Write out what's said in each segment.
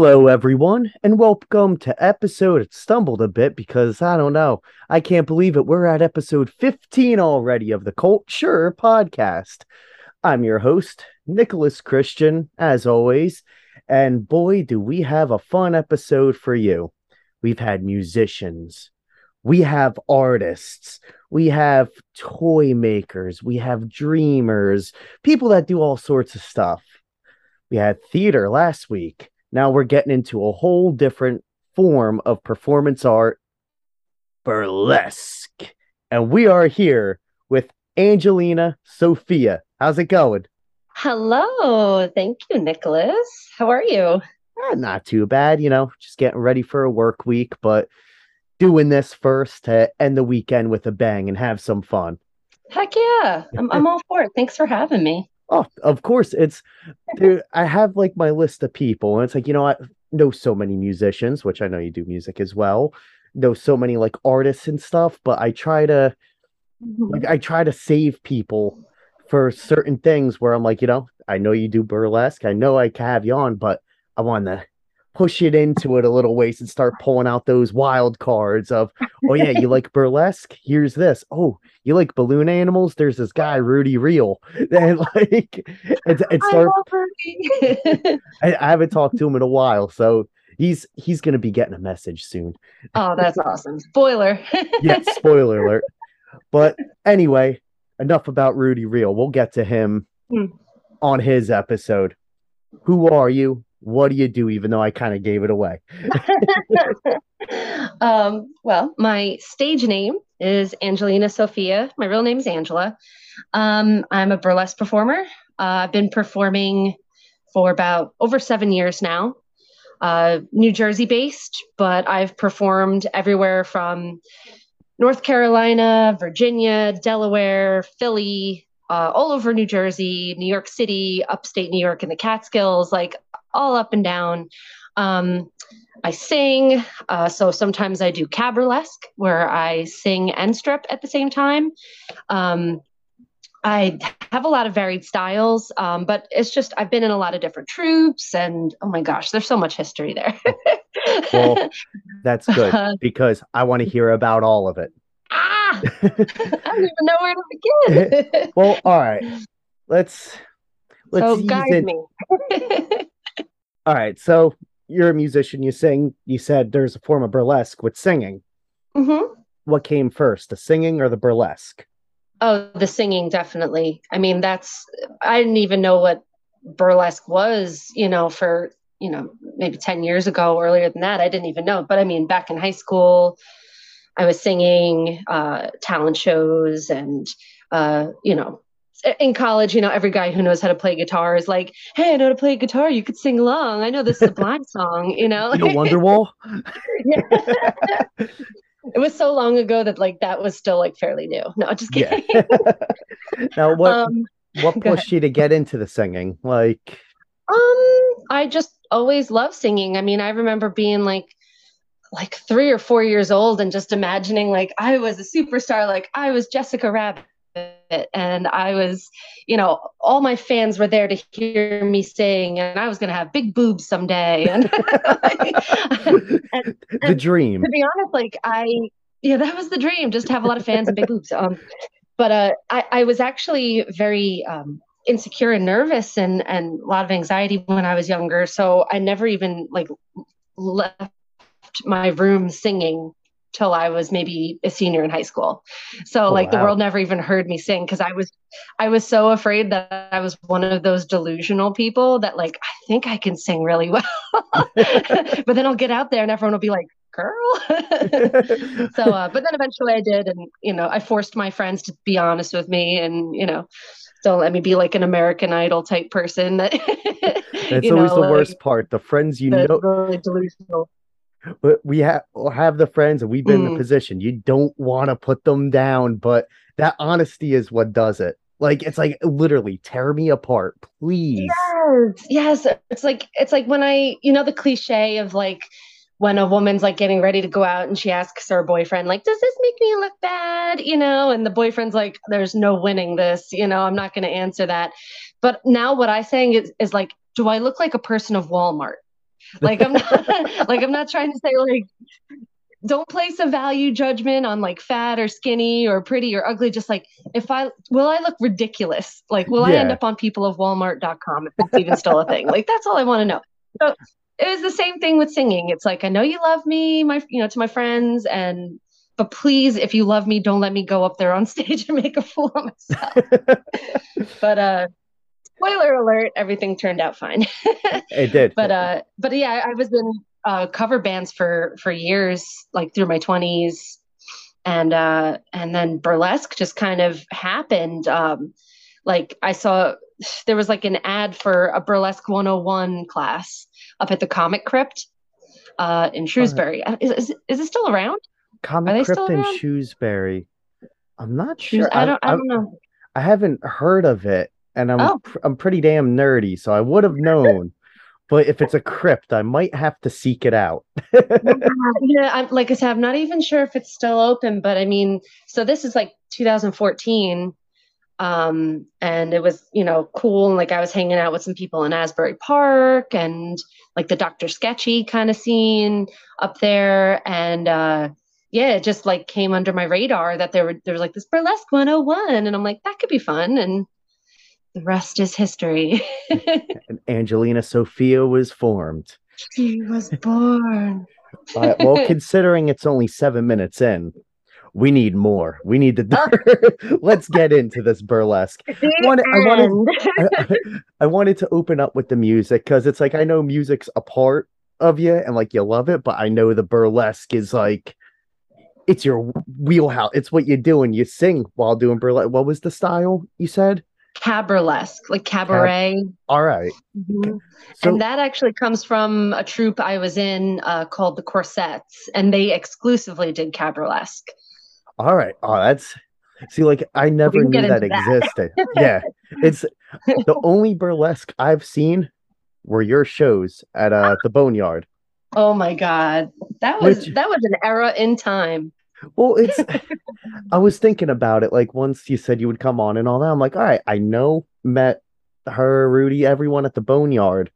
Hello, everyone, and welcome to episode. It stumbled a bit because I don't know. I can't believe it. We're at episode 15 already of the Cult?Sure! Podcast. I'm your host, Nicholas Christian, as always. And boy, do we have a fun episode for you. We've had musicians, we have artists, we have toy makers, we have dreamers, people that do all sorts of stuff. We had theater last week. Now we're getting into a whole different form of performance art burlesque. And we are here with Angelina Sofia. How's it going? Hello. Thank you, Nicholas. How are you? Eh, not too bad, you know, just getting ready for a work week, but doing this first to end the weekend with a bang and have some fun. Heck yeah. I'm, I'm all for it. Thanks for having me. Oh, of course. It's dude, I have like my list of people, and it's like, you know, I know so many musicians, which I know you do music as well. Know so many like artists and stuff, but I try to like mm-hmm. I try to save people for certain things where I'm like, you know, I know you do burlesque, I know I can have you on, but I want to push it into it a little ways and start pulling out those wild cards of, oh yeah, you like burlesque? Here's this. Oh, you like balloon animals? There's this guy Rudy Real, and like, and, and I start. love Rudy. I, I haven't talked to him in a while, so he's he's gonna be getting a message soon. oh, that's awesome. Spoiler. Yeah, spoiler alert. But anyway, enough about Rudy Real. We'll get to him Hmm. on his episode. Who are you? What do you do? Even though I kind of gave it away. um, well, my stage name is Angelina Sofia. My real name is Angela. Um, I'm a burlesque performer. Uh, I've been performing for about over seven years now. Uh, New Jersey based, but I've performed everywhere from North Carolina, Virginia, Delaware, Philly, uh, all over New Jersey, New York City, upstate New York, and the Catskills, like all up and down. Um, I sing, uh, so sometimes I do caburlesque, where I sing and strip at the same time. Um, I have a lot of varied styles, um, but it's just I've been in a lot of different troupes, and oh my gosh, there's so much history there. Well, That's good because I want to hear about all of it. ah, I don't even know where to begin. Well, all right. Let's let's so guide in- me. All right. So you're a musician. You sing. You said there's a form of burlesque with singing. hmm What came first, the singing or the burlesque? Oh, the singing, definitely. I mean, that's, I didn't even know what burlesque was, you know, for, you know, maybe 10 years ago, earlier than that. I didn't even know. But I mean, back in high school, I was singing uh, talent shows and, uh, you know, in college, you know, every guy who knows how to play guitar is like, hey, I know how to play guitar. You could sing along. I know this is a blind song, you know? You know Wonderwall? it was so long ago that like that was still like fairly new. No, just Yeah. kidding. now what um, what pushed you to get into the singing? Like Um, I just always loved singing. I mean, I remember being like like three or four years old and just imagining like I was a superstar, like I was Jessica Rabbit and I was, you know, all my fans were there to hear me sing and I was gonna have big boobs someday. And, the and- dream. to be honest, like I, yeah, that was the dream, just to have a lot of fans and big boobs. Um, but uh, I, I was actually very um, insecure and nervous and and a lot of anxiety when I was younger. So I never even like left my room singing till I was maybe a senior in high school. So Oh, like the world never even heard me sing because I was I was so afraid that I was one of those delusional people that like I think I can sing really well. but then I'll get out there and everyone will be like, "Girl." so uh, but then eventually I did and you know, I forced my friends to be honest with me and you know, don't let me be like an American Idol type person that That's always know, the like, worst part. The friends you know really delusional. But we have have the friends and we've been in Mm. the position you don't want to put them down but that honesty is what does it like it's like literally tear me apart please Yes, yes. It's like it's like when I, you know, the cliche of like when a woman's like getting ready to go out and she asks her boyfriend, like, does this make me look bad? You know, and the boyfriend's like, there's no winning this, you know, I'm not gonna answer that. But now what I'm saying is is like, do I look like a person of Walmart? Like I'm not like I'm not trying to say like don't place a value judgment on like fat or skinny or pretty or ugly. Just like if I will I look ridiculous? Like will I end up on peopleofwalmart.com if it's even still a thing? Like that's all I want to know. So it was the same thing with singing. It's like I know you love me, my you know, to my friends and but please, if you love me, don't let me go up there on stage and make a fool of myself. but uh spoiler alert, everything turned out fine. it did. but uh but yeah i was in uh cover bands for for years like through my 20s and uh and then burlesque just kind of happened um like i saw there was like an ad for a burlesque 101 class up at the comic crypt uh in shrewsbury Uh, is, is, is it still around Are Comic they Crypt in? Shrewsbury. I'm not sure. i don't i don't know I haven't heard of it, and I'm Oh. I'm pretty damn nerdy, so I would have known. but if it's a crypt, I might have to seek it out. yeah, I'm like I said, I'm not even sure if it's still open, but I mean, so this is like 2014, um, and it was you know cool. And like I was hanging out with some people in Asbury Park and like the Dr. Sketchy kind of scene up there, and uh, yeah, it just like came under my radar that there were there was like this burlesque 101, and I'm like that could be fun, and the rest is history. Angelina Sofia was formed. she was born. Uh, well, considering it's only seven minutes in, we need more. We need to. Let's get into this burlesque. wanted- I wanted- I, I wanted to open up with the music because it's like I know music's a part of you and like you love it, but I know the burlesque is like it's your wheelhouse. It's what you do and you sing while doing burlesque. What was the style you said? Caburlesque, like cabaret. All right. Mhm. So and that actually comes from a troupe I was in uh, called the Corsets, and they exclusively did caburlesque. all right. Oh, that's see, like I never knew that that. existed. yeah. It's the only burlesque I've seen were your shows at uh the Boneyard. Oh my god, that was Which- that was an era in time. Well, it's I was thinking about it like once you said you would come on and all that. I'm like, all right, I know met her, Rudy, everyone at the Boneyard.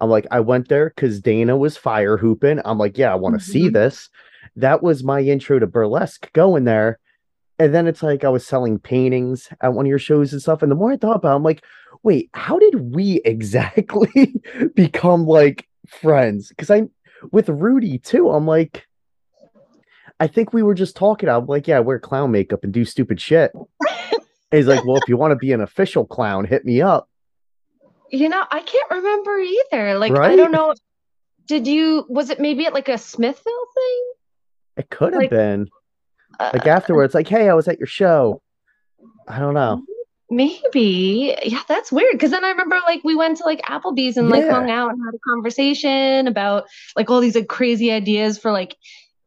I'm like, I went there because Dana was fire hooping. I'm like, yeah, I want to see Mhm. this. That was my intro to burlesque going there. And then it's like I was selling paintings at one of your shows and stuff. And the more I thought about it, I'm like, wait, how did we exactly become like friends? Because I with Rudy too, I'm like, I think we were just talking. I'm like, yeah, I wear clown makeup and do stupid shit. He's like, well, if you want to be an official clown, hit me up. You know, I can't remember either. Like I don't know. Did you? Was it maybe at like a Smithville thing? It could have Like, been Uh, like afterwards, like, hey, I was at your show. I don't know. Maybe. Yeah, that's weird. Because then I remember like we went to like Applebee's and like hung out and had a conversation about like all these like crazy ideas for like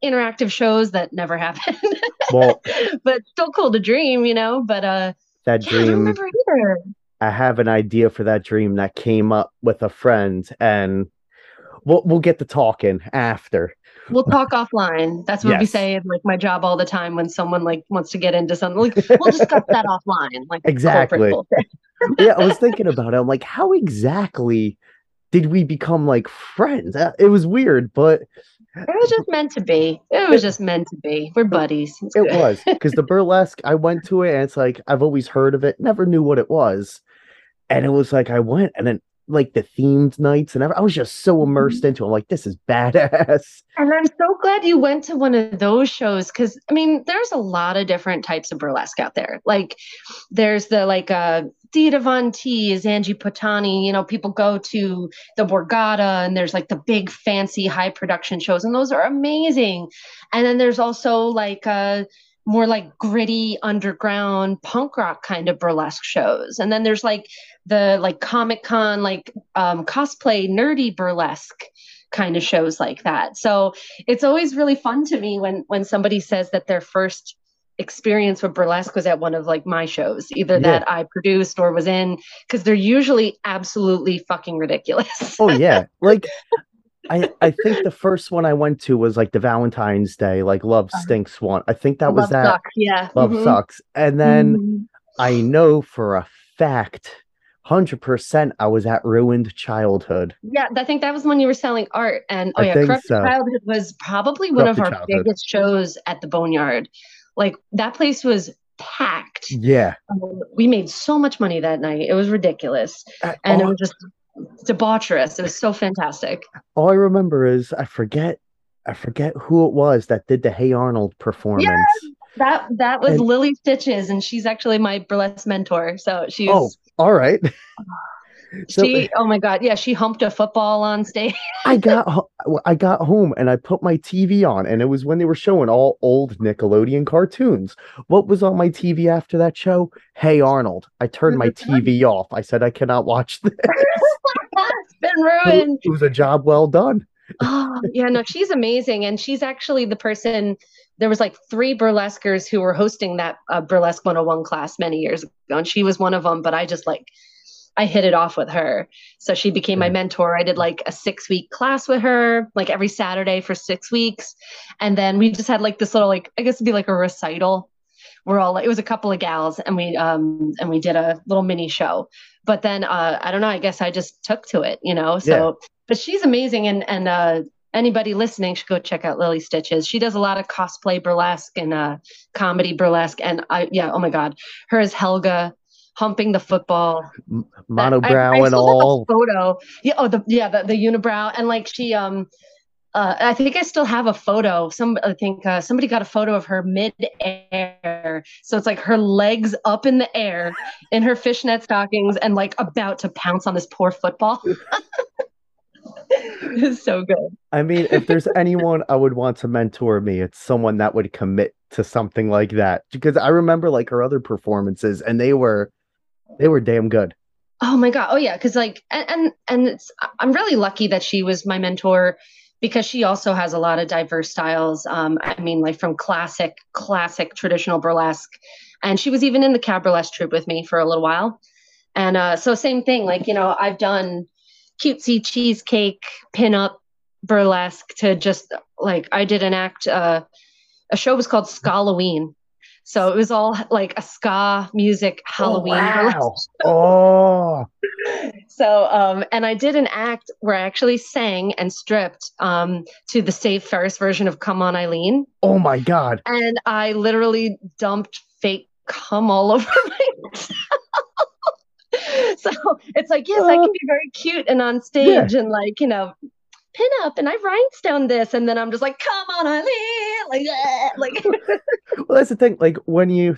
interactive shows that never happened. Well, but still cool to dream, you know? But uh that yeah, I dream, remember either. I have an idea for that dream that came up with a friend, and we'll we'll get to talking after. We'll talk offline. That's what we say in like my job all the time when someone like wants to get into something. Like we'll discuss that offline. Like Exactly. yeah, I was thinking about it. I'm like, how exactly did we become like friends? Uh, It was weird, but It was just meant to be. It was just meant to be. We're buddies. It's it good. was because the burlesque, I went to it and it's like I've always heard of it, never knew what it was. And it was like I went and then like the themed nights and I was just so immersed into it. I'm like, this is badass. And I'm so glad you went to one of those shows because I mean, there's a lot of different types of burlesque out there. Like, there's the like uh, Dita Von Teese, Angie Pontani. You know, people go to the Borgata, and there's like the big fancy high production shows, and those are amazing. And then there's also like uh, more like gritty underground punk rock kind of burlesque shows. And then there's like the like Comic Con, like um, cosplay nerdy burlesque kind of shows like that. So it's always really fun to me when when somebody says that their first experience with burlesque was at one of like my shows, either Yeah. that I produced or was in, because they're usually absolutely fucking ridiculous. Oh yeah. Like I I think the first one I went to was like the Valentine's Day, like Love Stinks one. I think that was Love that sucks, yeah. Love Mhm. Sucks. And then Mhm. I know for a fact hundred percent I was at ruined childhood. Yeah, I think that was when you were selling art. And oh I yeah, Corrupted so. Childhood was probably one of our Childhood. biggest shows at the Boneyard. Like that place was packed. Yeah. Um, we made so much money that night. It was ridiculous. Uh, And it was just debaucherous. It was so fantastic. all I remember is I forget I forget who it was that did the Hey Arnold performance. That that was And- Lily Stitches, and she's actually my burlesque mentor. So she's Oh, all right. So- she oh my god, yeah, she humped a football on stage. I got I got home and I put my TV on and it was when they were showing all old Nickelodeon cartoons. What was on my TV after that show? Hey Arnold. I turned my TV off. I said I cannot watch this. it's been ruined. It was a job well done. Oh, yeah, no, she's amazing. And she's actually the person, there was like three burlesquers who were hosting that uh, Burlesque 101 class many years ago. And she was one of them, but I just like, I hit it off with her. So she became my mentor. I did like a six week class with her, like every Saturday for six weeks. And then we just had like this little, like, I guess it'd be like a recital. We're all, it was a couple of gals and we, um, and we did a little mini show. But then, uh, I don't know, I guess I just took to it, you know? So, but she's amazing. And, and, uh, anybody listening should go check out Lily Stitches. She does a lot of cosplay burlesque and uh, comedy burlesque. And I, yeah, oh my God, her as Helga humping the football. M- That- I- I and all. photo. Yeah. Oh, the yeah, the, the unibrow and like she um. Uh, I think I still have a photo. Some I think uh, somebody got a photo of her mid-air, so it's like her legs up in the air in her fishnet stockings and like about to pounce on this poor football. it's so good. I mean, if there's anyone I would want to mentor me, it's someone that would commit to something like that. Because I remember like her other performances and they were they were damn good. Oh my god. Oh yeah, because like and and, and it's, I'm really lucky that she was my mentor because she also has a lot of diverse styles. Um, I mean, like from classic, classic traditional burlesque, and she was even in the caburlesque troupe with me for a little while. And uh, so same thing. Like you know, I've done cutesy cheesecake pinup burlesque to just like I did an act. Uh, a show was called Skalloween. So it was all like a ska music Halloween burlesque Oh, so um and i did an act where i actually sang and stripped um to the save ferris version of come on eileen. Oh my god. and i literally dumped fake cum all over myself so it's like yes i can be very cute and on stage and like you know pin up and i rhinestone this and then i'm just like come on eileen like that like Well, that's the thing. Like when you,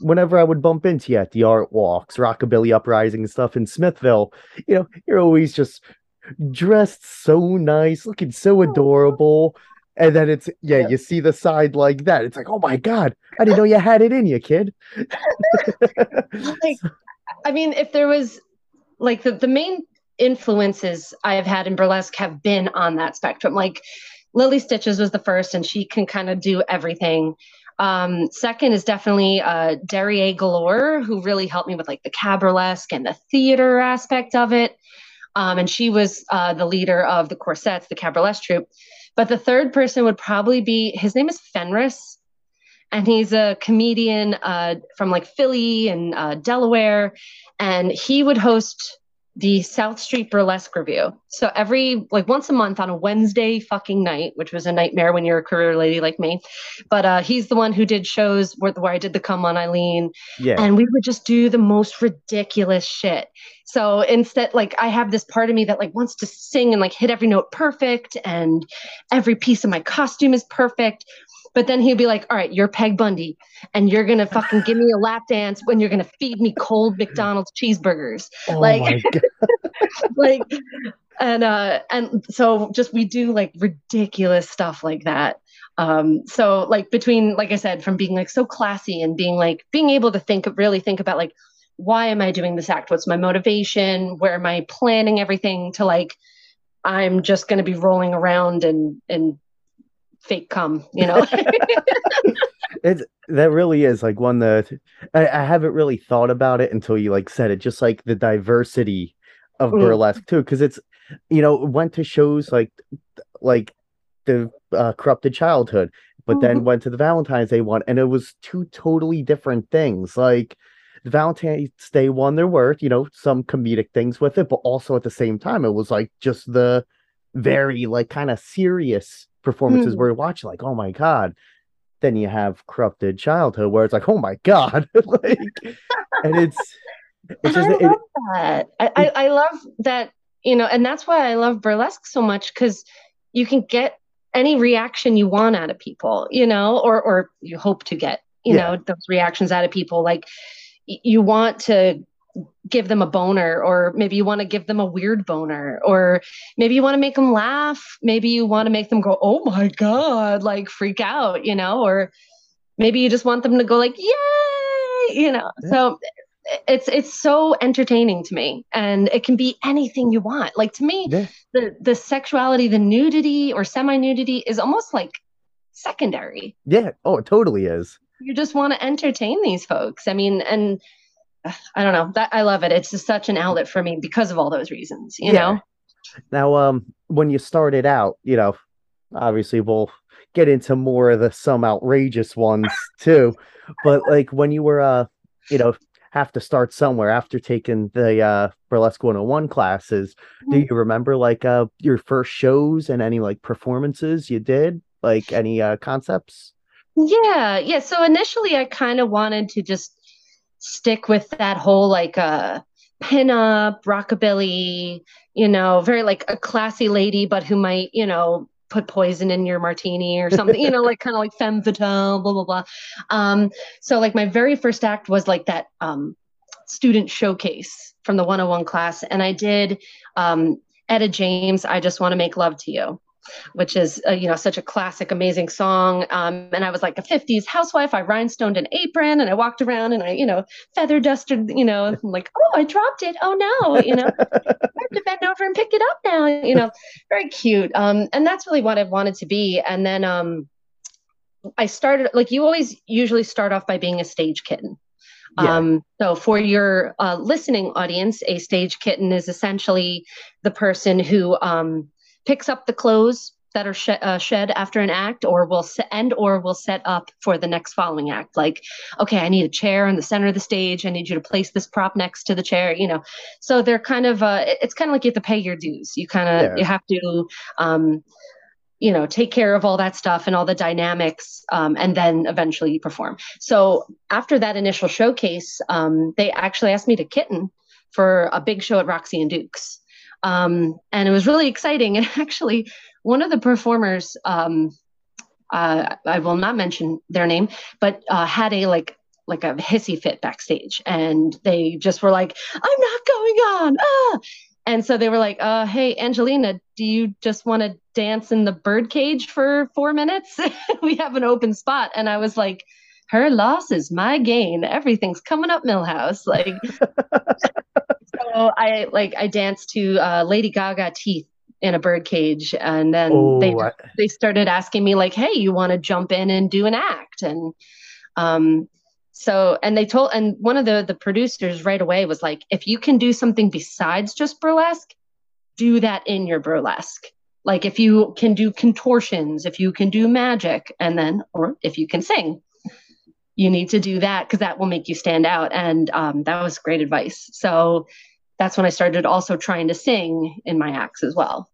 whenever I would bump into you at the art walks, rockabilly uprising and stuff in Smithville, you know, you're always just dressed so nice, looking so oh. adorable. And then it's yeah, Yeah. you see the side like that. It's like, oh my god, I didn't know you had it in you, kid. like i mean if there was like the, the main influences i've had in burlesque have been on that spectrum. Like lily stitches was the first and she can kind of do everything. Um second is definitely uh Derriere galore who really helped me with like the caburlesque and the theater aspect of it. Um and she was uh the leader of the corsets the caburlesque troupe. But the third person would probably be his name is fenris and he's a comedian uh, from like Philly and uh, Delaware, and he would host the South Street Burlesque Review. So every like once a month on a Wednesday fucking night, which was a nightmare when you're a career lady like me. But uh, he's the one who did shows where, where I did the Come on Eileen, Yeah. and we would just do the most ridiculous shit. So instead, like I have this part of me that like wants to sing and like hit every note perfect, and every piece of my costume is perfect. But then he'd be like, "All right, you're Peg Bundy, and you're gonna fucking give me a lap dance when you're gonna feed me cold McDonald's cheeseburgers." oh like- like and uh and so just we do like ridiculous stuff like that. Um so like between like i said from being like so classy and being like being able to think of really think about like why am i doing this act? What's my motivation? Where am i planning everything to like i'm just going to be rolling around and and fake cum you know It's that really is like one that I, I haven't really thought about it until you like said it. Just like the diversity of Mm. burlesque too, because it's you know went to shows like like the uh, corrupted childhood, but then went to the Valentine's Day one, and it was two totally different things. Like the Valentine's Day one, there were, you know, some comedic things with it, but also at the same time, it was like just the very like kind of serious performances Mm. where you watch like, oh my god. Then you have corrupted childhood where it's like, oh my god, like, and it's it's And just I it, love that. I, I, I love that, you know, and that's why I love burlesque so much because you can get any reaction you want out of people, you know, or or you hope to get, you Yeah. know, those reactions out of people. Like you want to give them a boner, or maybe you want to give them a weird boner, or maybe you want to make them laugh, maybe you want to make them go, "Oh my god," like freak out, you know, or maybe you just want them to go like, "Yay!" you know. Yeah. So it's it's so entertaining to me and it can be anything you want like to me Yeah. the the sexuality the nudity or semi nudity is almost like secondary yeah, oh, it totally is. you just want to entertain these folks i mean and i don't know that i love it it's just such an outlet for me because of all those reasons you Yeah. know Now, um, when you started out, you know, obviously we'll get into more of the some outrageous ones too, but like when you were, uh, you know, have to start somewhere after taking the uh burlesque 101 classes. Do Mhm. you remember like uh your first shows and any like performances you did? Like any uh concepts? Yeah, yeah. So initially, I kind of wanted to just stick with that whole like uh pinup, rockabilly, you know, very like a classy lady, but who might, you know, put poison in your martini or something, you know, like kind of like femme fatale, blah blah blah. Um, so like my very first act was like that um student showcase from the 101 class, and I did um Etta James, I just want to make love to you which is uh, you know such a classic amazing song. Um, and i was like a 50s housewife. I rhinestoned an apron and i walked around and i you know feather dusted you know I'm like oh i dropped it. Oh no you know. I have to bend over and pick it up now you know. Very cute. Um, and that's really what i wanted to be. And then um, i started like you always usually start off by being a stage kitten. Yeah. um, so for your uh, listening audience, a stage kitten is essentially the person who um, picks up the clothes that are sh- uh, shed after an act, or will se- and or will set up for the next following act. Like, okay, I need a chair in the center of the stage. I need you to place this prop next to the chair. You know, so they're kind of uh, it's kind of like you have to pay your dues. You kind of Yeah. you have to. Um, you know, take care of all that stuff and all the dynamics, um, and then eventually you perform. So after that initial showcase, um, they actually asked me to kitten for a big show at Roxy and Dukes. Um, and it was really exciting. And actually, one of the performers, um, uh, I will not mention their name, but uh, had a like like a hissy fit backstage, and they just were like, "I'm not going on." Ah! And so they were like, uh, "Hey, Angelina, do you just want to dance in the birdcage for four minutes? we have an open spot." And I was like, "Her loss is my gain. Everything's coming up, Milhouse." Like, so I like I danced to uh, Lady Gaga "Teeth" in a birdcage, and then they Oh, I- they started asking me like, "Hey, you want to jump in and do an act?" And um, so and they told and one of the the producers right away was like, "If you can do something besides just burlesque, do that in your burlesque." Like if you can do contortions, if you can do magic, and then or if you can sing, you need to do that because that will make you stand out. And um, that was great advice. So that's when I started also trying to sing in my acts as well.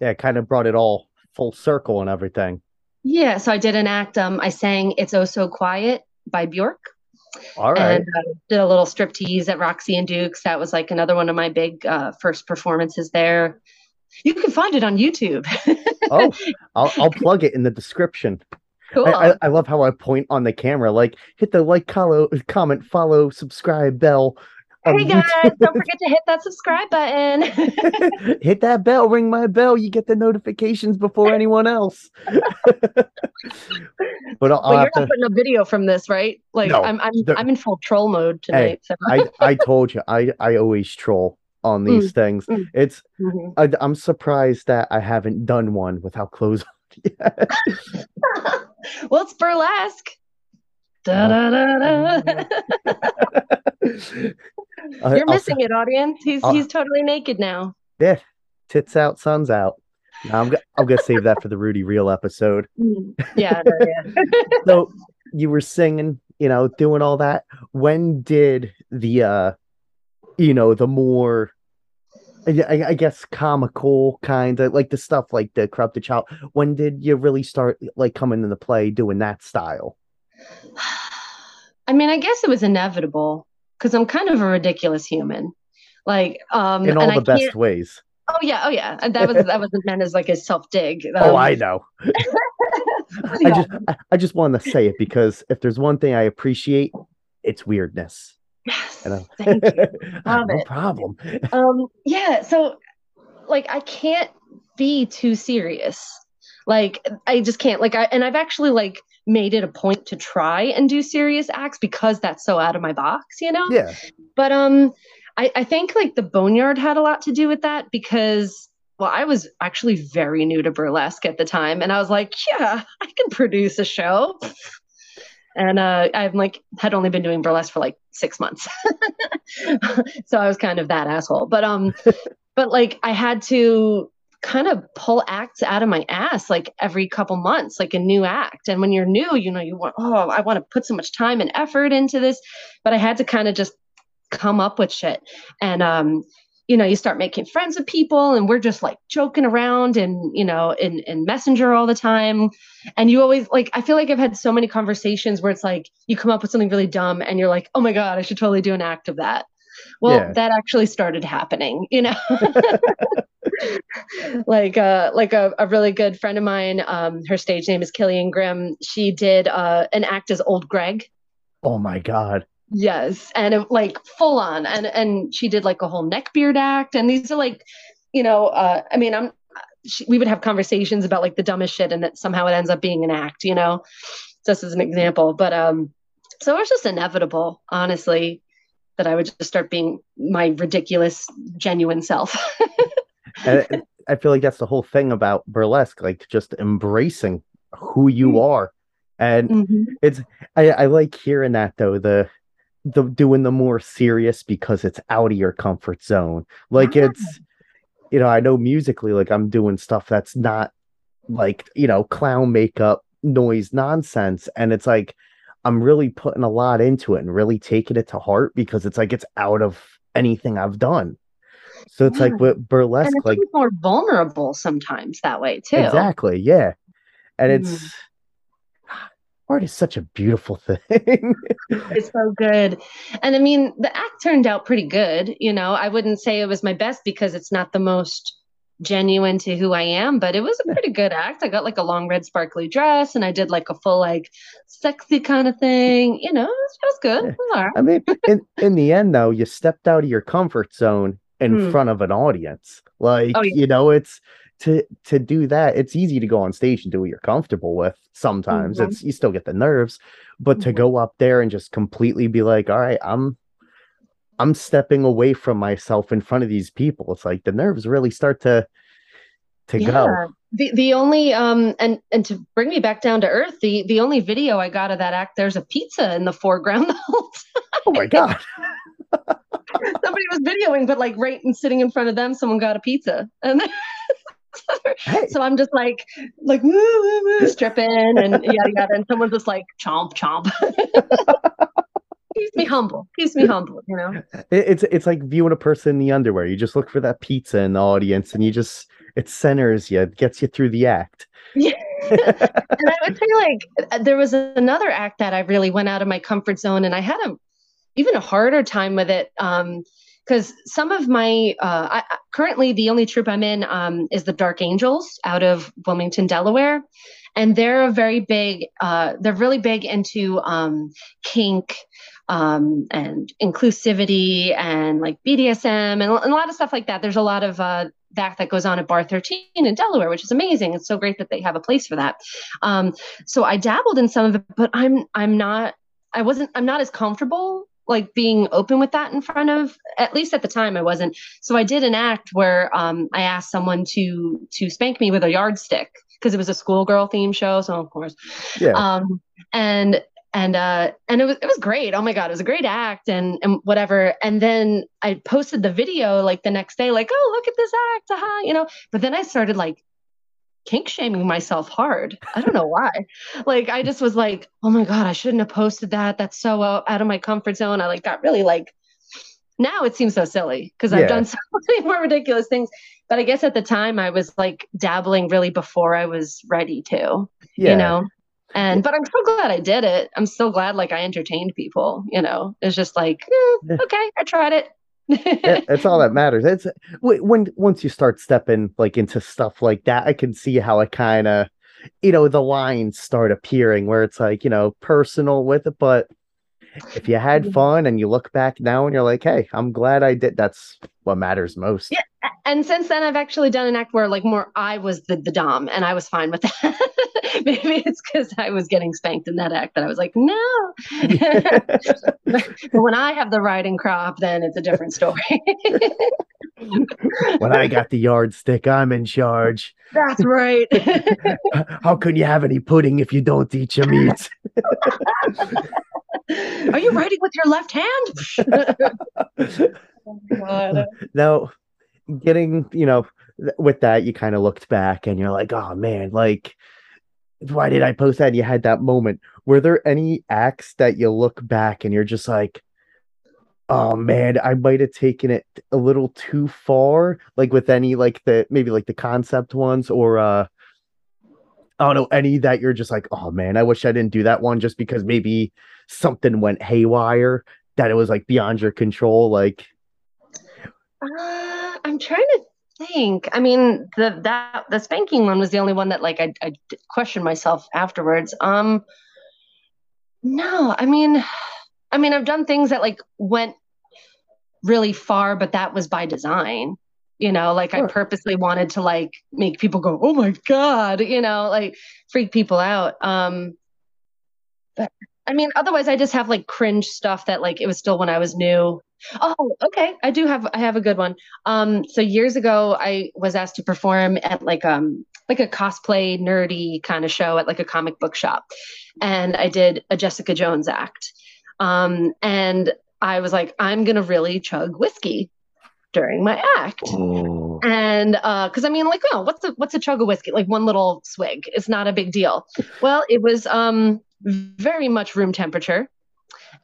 yeah, it kind of brought it all full circle and everything. Yeah, so I did an act. Um, I sang "It's Oh So Quiet" by Bjork, All right. and uh, did a little striptease at Roxy and Dukes. That was like another one of my big uh, first performances there. You can find it on YouTube. oh, I'll I'll plug it in the description. cool. I, I, I love how I point on the camera, like hit the like, follow, comment, follow, subscribe bell. Hey guys, don't forget to hit that subscribe button. Hit that bell, ring my bell. You get the notifications before anyone else. but I'll, I'll you're have not to. putting a video from this, right? Like No, I'm, I'm, the- I'm in full troll mode tonight. so. I I told you, I I always troll on these things. mm. It's Mhm. I, I'm surprised that I haven't done one without clothes on yet. well, it's burlesque. Da, da, da, da. You're missing it, audience. He's I'll- he's totally naked now. Yeah, tits out, sun's out. No, I'm, I'm gonna save that for the Rudy Real episode. Mm. Yeah, no, yeah. So you were singing, you know, doing all that, when did the uh you know, the more I, I guess comical kind of like the stuff like the corrupted child. When did you really start like coming into play doing that style? I mean, I guess it was inevitable because I'm kind of a ridiculous human. Like, um, in all the I best ways. Oh yeah, oh yeah. That was that wasn't meant as like a self dig. Um, oh, I know. I just I, just want to say it because if there's one thing I appreciate, it's weirdness. Yes, thank you. no it. problem. Um, yeah. So, like, I can't be too serious. Like, I just can't. Like, I and I've actually like made it a point to try and do serious acts because that's so out of my box, you know? Yeah. But um I, I think like the Boneyard had a lot to do with that because well, I was actually very new to burlesque at the time, and I was like, yeah, I can produce a show. And uh, I'm like, had only been doing burlesque for like six months, so I was kind of that asshole. But um, but like I had to kind of pull acts out of my ass like every couple months, like a new act. And when you're new, you know, you want, oh, I want to put so much time and effort into this. But I had to kind of just come up with shit. And, um, you know, you start making friends with people and we're just like joking around and, you know, in, in messenger all the time. And you always like, I feel like I've had so many conversations where it's like, you come up with something really dumb and you're like, oh my God, I should totally do an act of that. Well, yeah. that actually started happening, you know. like uh like a, a really good friend of mine, um, her stage name is Killian Grimm. She did uh an act as old Greg. Oh my god. Yes. And it, like full on. And and she did like a whole neck beard act. And these are like, you know, uh I mean I'm she, we would have conversations about like the dumbest shit and that somehow it ends up being an act, you know, just as an example. But um so it was just inevitable, honestly that I would just start being my ridiculous, genuine self. and I feel like that's the whole thing about burlesque, like just embracing who you mm-hmm. are. And mm-hmm. it's I, I like hearing that though, the the doing the more serious because it's out of your comfort zone. Like yeah. it's you know, I know musically, like I'm doing stuff that's not like, you know, clown makeup, noise nonsense. And it's like I'm really putting a lot into it and really taking it to heart because it's like it's out of anything I've done. So it's yeah. like with burlesque, like more vulnerable sometimes that way too. Exactly, yeah. And mm. it's art is such a beautiful thing. it's so good. And I mean, the act turned out pretty good. You know, I wouldn't say it was my best because it's not the most genuine to who I am, but it was a pretty good act. I got like a long red sparkly dress and I did like a full like sexy kind of thing. You know, it was, it was good. It was I mean, in in the end though, you stepped out of your comfort zone in hmm. front of an audience. Like, oh, yeah. you know, it's to to do that, it's easy to go on stage and do what you're comfortable with. Sometimes mm-hmm. it's you still get the nerves, but mm-hmm. to go up there and just completely be like, all right, I'm I'm stepping away from myself in front of these people. It's like the nerves really start to to yeah. go. The the only um and and to bring me back down to earth, the the only video I got of that act, there's a pizza in the foreground the whole time. Oh my god. Somebody was videoing, but like right and sitting in front of them, someone got a pizza. And hey. so I'm just like like woo, woo, woo, stripping and yada yada, and someone's just like chomp chomp keeps me humble. Keeps me humble. You know. It's it's like viewing a person in the underwear. You just look for that pizza in the audience, and you just it centers you, it gets you through the act. Yeah. and I would say like there was another act that I really went out of my comfort zone, and I had a even a harder time with it. Um, because some of my uh, I, currently the only troupe I'm in um, is the Dark Angels out of Wilmington, Delaware, and they're a very big. Uh, they're really big into um, kink um, and inclusivity and like BDSM and, and, a lot of stuff like that. There's a lot of uh, that that goes on at Bar 13 in Delaware, which is amazing. It's so great that they have a place for that. Um, so I dabbled in some of it, but I'm I'm not I wasn't I'm not as comfortable like being open with that in front of at least at the time I wasn't. So I did an act where um, I asked someone to to spank me with a yardstick because it was a schoolgirl theme show. So of course, yeah. Um, and and uh and it was it was great oh my god it was a great act and and whatever and then i posted the video like the next day like oh look at this act aha you know but then i started like kink shaming myself hard. I don't know why. like I just was like, oh my god, I shouldn't have posted that. That's so out of my comfort zone. I like got really like. Now it seems so silly because I've done so many more ridiculous things. But I guess at the time I was like dabbling really before I was ready to. Yeah. You know. And but I'm so glad I did it. I'm so glad like I entertained people. You know, it's just like eh, okay, I tried it that's all that matters. It's when once you start stepping like into stuff like that, I can see how it kind of, you know, the lines start appearing where it's like you know personal with it, but if you had fun and you look back now and you're like, hey, I'm glad I did. That's what matters most. Yeah. And since then, I've actually done an act where like more I was the, the dom and I was fine with that. Maybe it's because I was getting spanked in that act that I was like, no. but when I have the riding crop, then it's a different story. when I got the yardstick, I'm in charge. That's right. How can you have any pudding if you don't eat your meat? Are you writing with your left hand? oh now, getting, you know, with that, you kind of looked back and you're like, oh man, like, why did I post that? You had that moment. Were there any acts that you look back and you're just like, oh man, I might have taken it a little too far, like with any like the maybe like the concept ones or uh I don't know any that you're just like, oh man, I wish I didn't do that one just because maybe something went haywire that it was like beyond your control. Like, uh, I'm trying to think. I mean, the that the spanking one was the only one that like I, I questioned myself afterwards. Um, no, I mean, I mean, I've done things that like went really far, but that was by design you know like sure. i purposely wanted to like make people go oh my god you know like freak people out um but i mean otherwise i just have like cringe stuff that like it was still when i was new oh okay i do have i have a good one um so years ago i was asked to perform at like um like a cosplay nerdy kind of show at like a comic book shop and i did a jessica jones act um and i was like i'm gonna really chug whiskey during my act. Oh. And uh because I mean like oh what's a what's a chug of whiskey? Like one little swig. It's not a big deal. Well, it was um very much room temperature.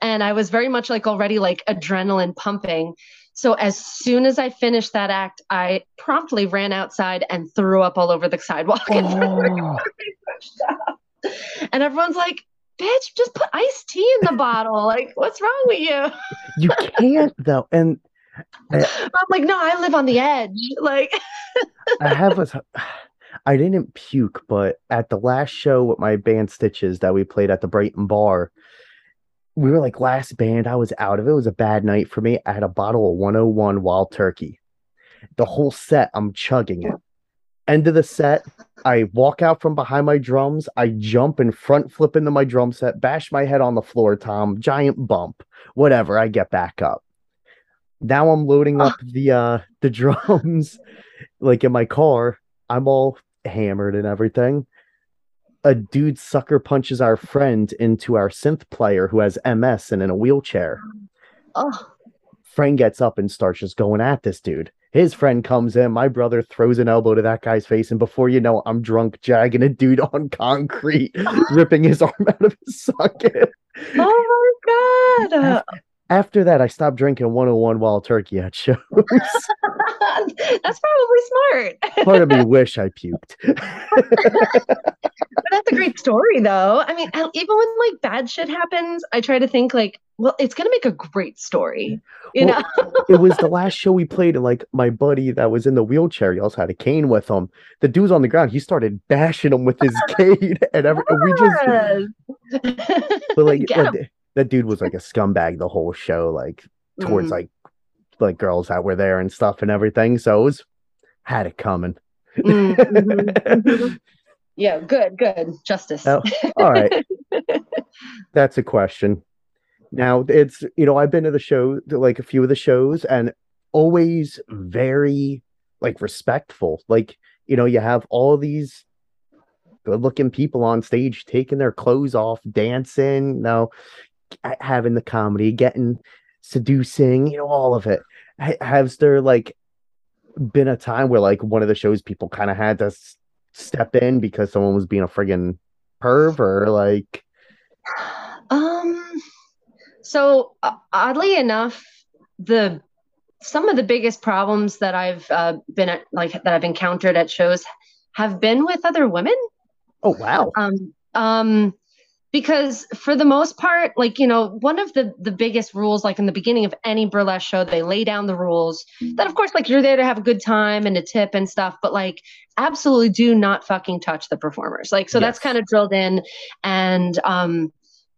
And I was very much like already like adrenaline pumping. So as soon as I finished that act, I promptly ran outside and threw up all over the sidewalk. Oh. and everyone's like, bitch, just put iced tea in the bottle. Like, what's wrong with you? you can't though. And I'm like, no, I live on the edge. Like, I have a. I didn't puke, but at the last show with my band Stitches that we played at the Brighton Bar, we were like last band. I was out of it. It was a bad night for me. I had a bottle of 101 Wild Turkey. The whole set, I'm chugging it. End of the set, I walk out from behind my drums. I jump and front flip into my drum set, bash my head on the floor tom, giant bump, whatever. I get back up. Now I'm loading up the uh the drums like in my car. I'm all hammered and everything. A dude sucker punches our friend into our synth player who has MS and in a wheelchair. Oh. Friend gets up and starts just going at this dude. His friend comes in. My brother throws an elbow to that guy's face, and before you know, it, I'm drunk, jagging a dude on concrete, ripping his arm out of his socket. Oh my god! After that, I stopped drinking 101 Wild Turkey at shows. That's probably smart. Part of me wish I puked. but that's a great story, though. I mean, even when like bad shit happens, I try to think like, well, it's gonna make a great story. You well, know, it was the last show we played, and like my buddy that was in the wheelchair, he also had a cane with him. The dude's on the ground. He started bashing him with his cane, and, every, and we just. but like that dude was like a scumbag the whole show, like towards mm-hmm. like like girls that were there and stuff and everything. So it was had it coming. Mm-hmm. mm-hmm. yeah, good, good. Justice. Oh, all right. That's a question. Now it's you know, I've been to the show like a few of the shows and always very like respectful. Like, you know, you have all these good looking people on stage taking their clothes off, dancing. Now, having the comedy, getting seducing, you know, all of it. Has there like been a time where like one of the shows people kind of had to step in because someone was being a friggin' perv or like Um, so uh, oddly enough, the some of the biggest problems that I've uh, been at, like that I've encountered at shows have been with other women. oh wow Um, um, because for the most part, like you know, one of the the biggest rules, like in the beginning of any burlesque show, they lay down the rules. That of course, like you're there to have a good time and a tip and stuff, but like absolutely do not fucking touch the performers. Like so, that's kind of drilled in, and um.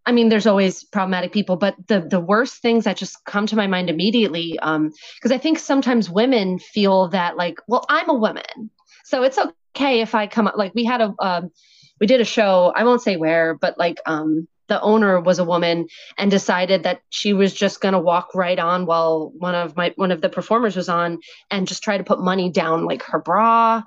I mean, there's always problematic people, but the the worst things that just come to my mind immediately, um, because I think sometimes women feel that like, well, I'm a woman, so it's okay if I come up. Like we had a um, we did a show i won't say where but like um the owner was a woman and decided that she was just going to walk right on while one of my one of the performers was on and just try to put money down like her bra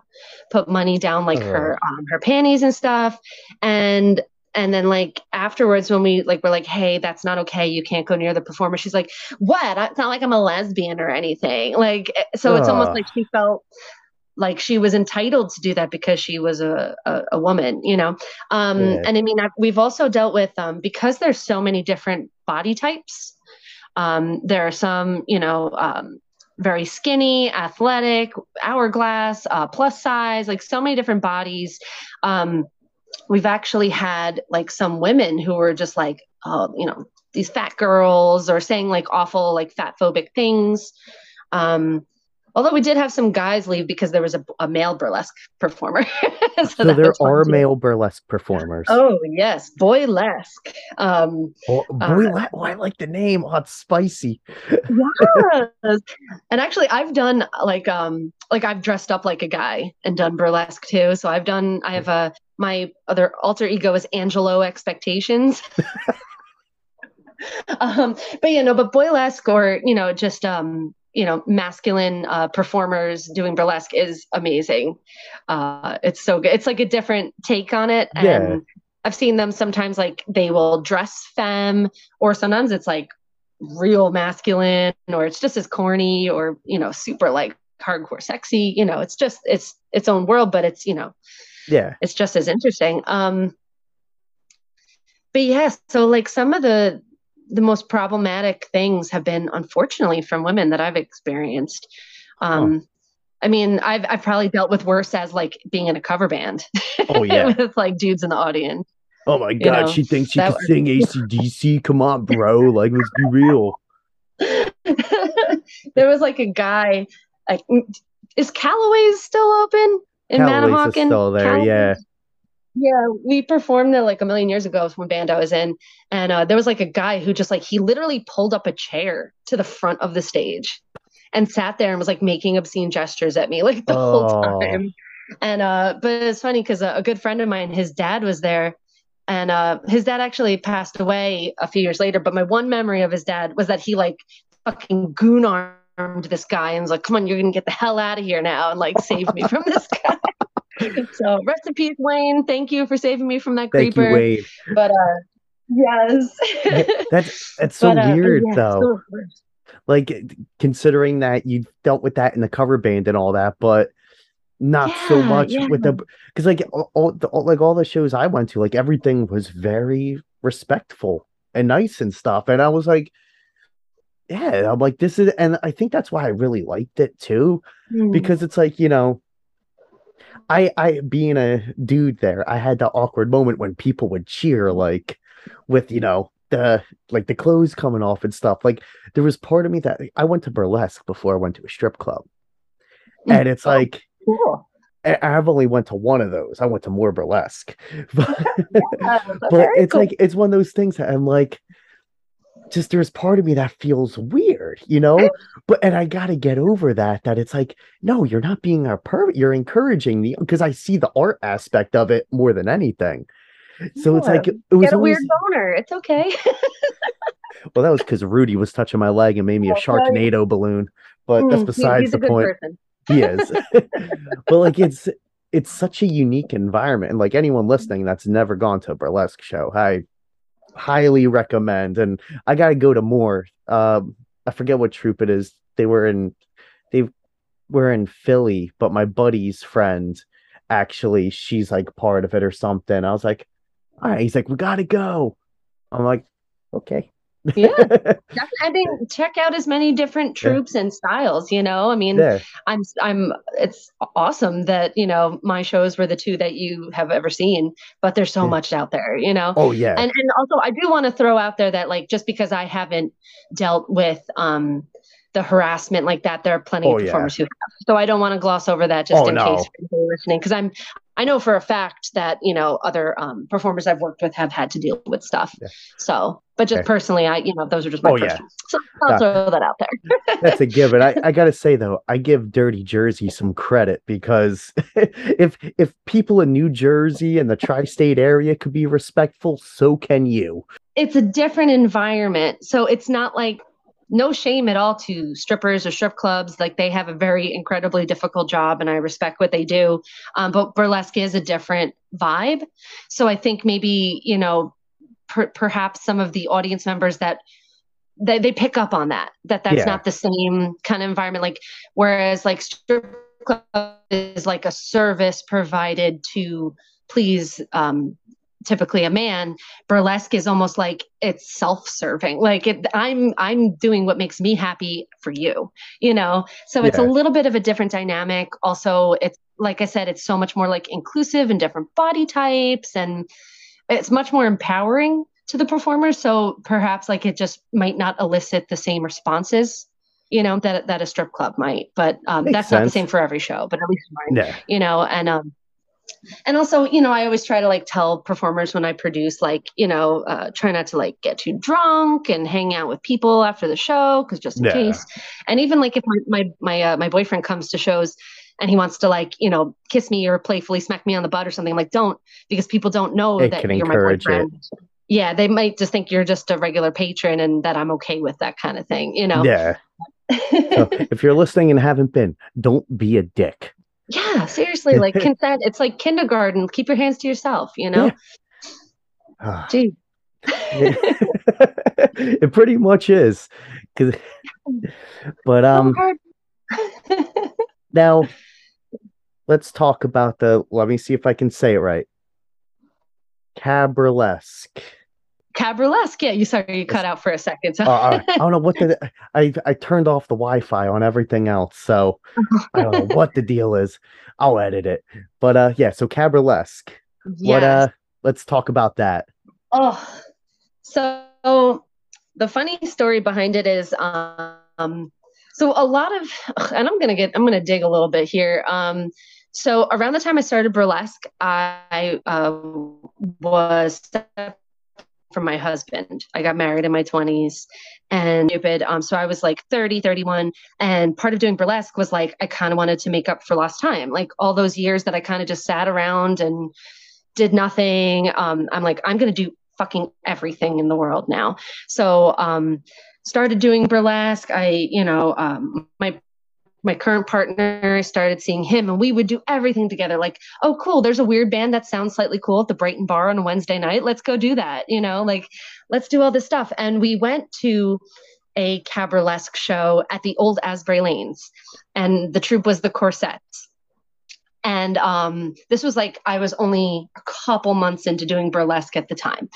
put money down like her um, her panties and stuff. And and then like afterwards when we like were like hey that's not okay. You can't go near the performer. She's like what? It's not like i'm a lesbian or anything. Like eh, so it's almost like she felt like she was entitled to do that because she was a, a, a woman you know? Um Yeah. and i mean I, we've also dealt with um because there's so many different body types um there are some you know um very skinny athletic hourglass uh, plus size like so many different bodies. Um we've actually had like some women who were just like oh you know these fat girls or saying like awful like fat phobic things. Um although we did have some guys leave because there was a, a male burlesque performer. So, so there are too. male burlesque performers. Oh yes. Boylesque. Um oh, boy uh, oh, i like the name. Oh, it's spicy. Yes. and actually i've done like um like i've dressed up like a guy and done burlesque too. So i've done i have a my other alter ego is angelo expectations. Um but you know but boylesque or you know just um you know masculine uh performers doing burlesque is amazing. Uh it's so good. It's like a different take on it. And Yeah. i've seen them sometimes like they will dress femme or sometimes it's like real masculine or it's just as corny or you know super like hardcore sexy. You know it's just it's its own world but it's you know yeah. it's just as interesting. Um but yeah so like some of the the most problematic things have been unfortunately from women that i've experienced. Um i mean i've i've probably dealt with worse as like being in a cover band. Oh yeah. With like dudes in the audience. Oh my god. know, she thinks she can was- sing acdc come on bro. Like let's be real. There was like a guy like is Callaway's still open in Callaway's Manahawkin? still there, yeah. Yeah, we performed there like a million years ago when band I was in, and uh, there was like a guy who just like he literally pulled up a chair to the front of the stage, and sat there and was like making obscene gestures at me like the Oh. whole time. And uh, but it's funny because a, a good friend of mine, his dad was there, and uh, his dad actually passed away a few years later. But my one memory of his dad was that he like fucking goon armed this guy and was like, "Come on, you're gonna get the hell out of here now," and like save me from this guy. so rest in peace, Wayne. Thank you for saving me from that creeper. you But uh, yes, that's that's so But, uh, weird yeah, though so- like considering that you dealt with that in the cover band and all that but not so much yeah. with the because like all, all, the, all like all the shows i went to like everything was very respectful and nice and stuff and i was like yeah i'm like this is and i think that's why i really liked it too Hmm. because it's like you know i i being a dude there i had the awkward moment when people would cheer like with you know the like the clothes coming off and stuff like there was part of me that i went to burlesque before i went to a strip club Mm. and it's Oh. like cool. I've only went to one of those i went to more burlesque but, Uh, but it's cool. like it's one of those things that i'm like just there's part of me that feels weird you know but and i gotta get over that that it's like no you're not being a per you're encouraging the because i see the art aspect of it more than anything so it's like it was Get a always weird boner. It's okay. well that was because rudy was touching my leg and made me a sharknado balloon but that's Mm, besides the point person. he is but like it's it's such a unique environment and like anyone listening that's never gone to a burlesque show i highly recommend and i gotta go to more um i forget what troupe it is they were in they were in philly but my buddy's friend actually she's like part of it or something. I was like, all right. He's like, we gotta go. I'm like, okay. Yeah. I mean, check out as many different troupes yeah. and styles, you know. I mean, yeah. I'm I'm it's awesome that, you know, my shows were the two that you have ever seen, but there's so yeah. much out there, you know. Oh yeah. And and also I do want to throw out there that like just because I haven't dealt with um the harassment like that. There are plenty oh, of performers who have. So I don't want to gloss over that just oh, in no. case people listening, because I'm I know for a fact that you know other um, performers I've worked with have had to deal with stuff. Yeah. So, but just personally, I you know those are just my oh, personal. Yeah. So I'll throw that out there. that's a given. I, I gotta say though, I give Dirty Jersey some credit because if if people in New Jersey and the tri-state area could be respectful, so can you. It's a different environment, so it's not like no shame at all to strippers or strip clubs. Like they have a very incredibly difficult job, and I respect what they do. Um, but burlesque is a different vibe. So I think maybe you know, per- perhaps some of the audience members that they, they pick up on that that that's yeah. not the same kind of environment. Like whereas like strip club is like a service provided to please um, typically a man burlesque is almost like it's self-serving like it, i'm i'm doing what makes me happy for you you know so yeah. it's a little bit of a different dynamic also it's like i said it's so much more like inclusive and different body types and it's much more empowering to the performers so perhaps like it just might not elicit the same responses you know that that a strip club might but um, that's sense. not the same for every show but at least mine yeah. you know and um and also you know i always try to like tell performers when i produce like you know uh, try not to like get too drunk and hang out with people after the show because just in yeah. case. And even like if my my my, uh, my boyfriend comes to shows and he wants to like you know kiss me or playfully smack me on the butt or something i'm like don't because people don't know it that you're my boyfriend it. yeah they might just think you're just a regular patron and that i'm okay with that kind of thing you know? Yeah. So if you're listening and haven't been don't be a dick yeah, seriously, like consent. It's like kindergarten. Keep your hands to yourself, you know? Yeah. Gee. it pretty much is. But um now let's talk about the let me see if I can say it right. Caburlesque. Caburlesque. Yeah, you sorry you cut out for a second. So. uh, I don't know what the I I turned off the Wi-Fi on everything else, so I don't know what the deal is. I'll edit it. But uh, yeah. So Caburlesque. Yes. What uh? Let's talk about that. Oh, so the funny story behind it is um, so a lot of, and I'm gonna get I'm gonna dig a little bit here. Um, so around the time I started burlesque, I uh, was from my husband. I got married in my 20s and stupid. Um, so I was like 30, 31. And part of doing burlesque was like, I kind of wanted to make up for lost time. Like all those years that I kind of just sat around and did nothing. Um, I'm like, I'm going to do fucking everything in the world now. So, um, started doing burlesque. I, you know, um, my my current partner, started seeing him and we would do everything together. Like, oh, cool, there's a weird band that sounds slightly cool at the Brighton Bar on a Wednesday night. Let's go do that. You know, like, let's do all this stuff. And we went to a caburlesque show at the old Asbury Lanes, and the troupe was the Corsets. And um, this was like, I was only a couple months into doing burlesque at the time.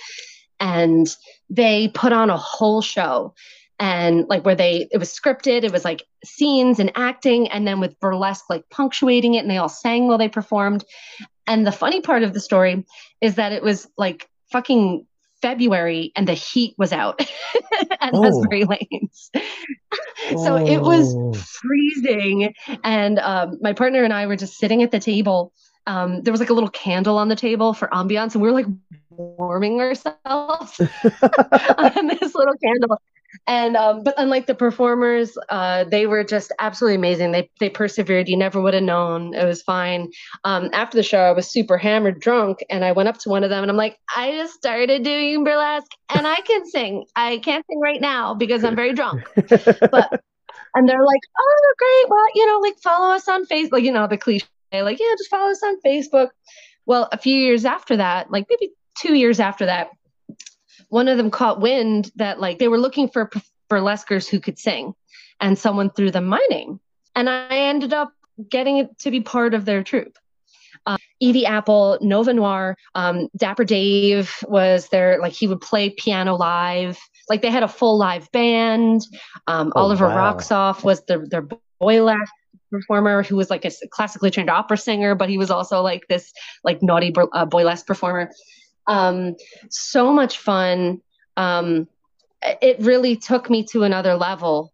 And they put on a whole show and like where they it was scripted it was like scenes and acting and then with burlesque like punctuating it and they all sang while they performed and the funny part of the story is that it was like fucking February and the heat was out at oh. Asbury Lanes. so oh. it was oh. freezing. And um, my partner and I were just sitting at the table. Um, there was like a little candle on the table for ambiance, and we were like warming ourselves on this little candle and um, but unlike the performers uh, they were just absolutely amazing. They they persevered. You never would have known. It was fine. Um, after the show i was super hammered drunk and i went up to one of them and i'm like i just started doing burlesque and i can sing. I can't sing right now because i'm very drunk. But and they're like oh great. Well you know like follow us on facebook like, you know the cliche like yeah just follow us on facebook. Well a few years after that like maybe two years after that one of them caught wind that like they were looking for burlesquers who could sing and someone threw them my name and i ended up getting it to be part of their troupe uh, Evie Apple, Nova Noir, um, Dapper Dave was there. Like he would play piano live. Like they had a full live band. Um, Oh, Oliver wow. Roxoff was their their boylesque performer who was like a classically trained opera singer, but he was also like this like naughty uh, boylesque performer. Um, so much fun. Um, it really took me to another level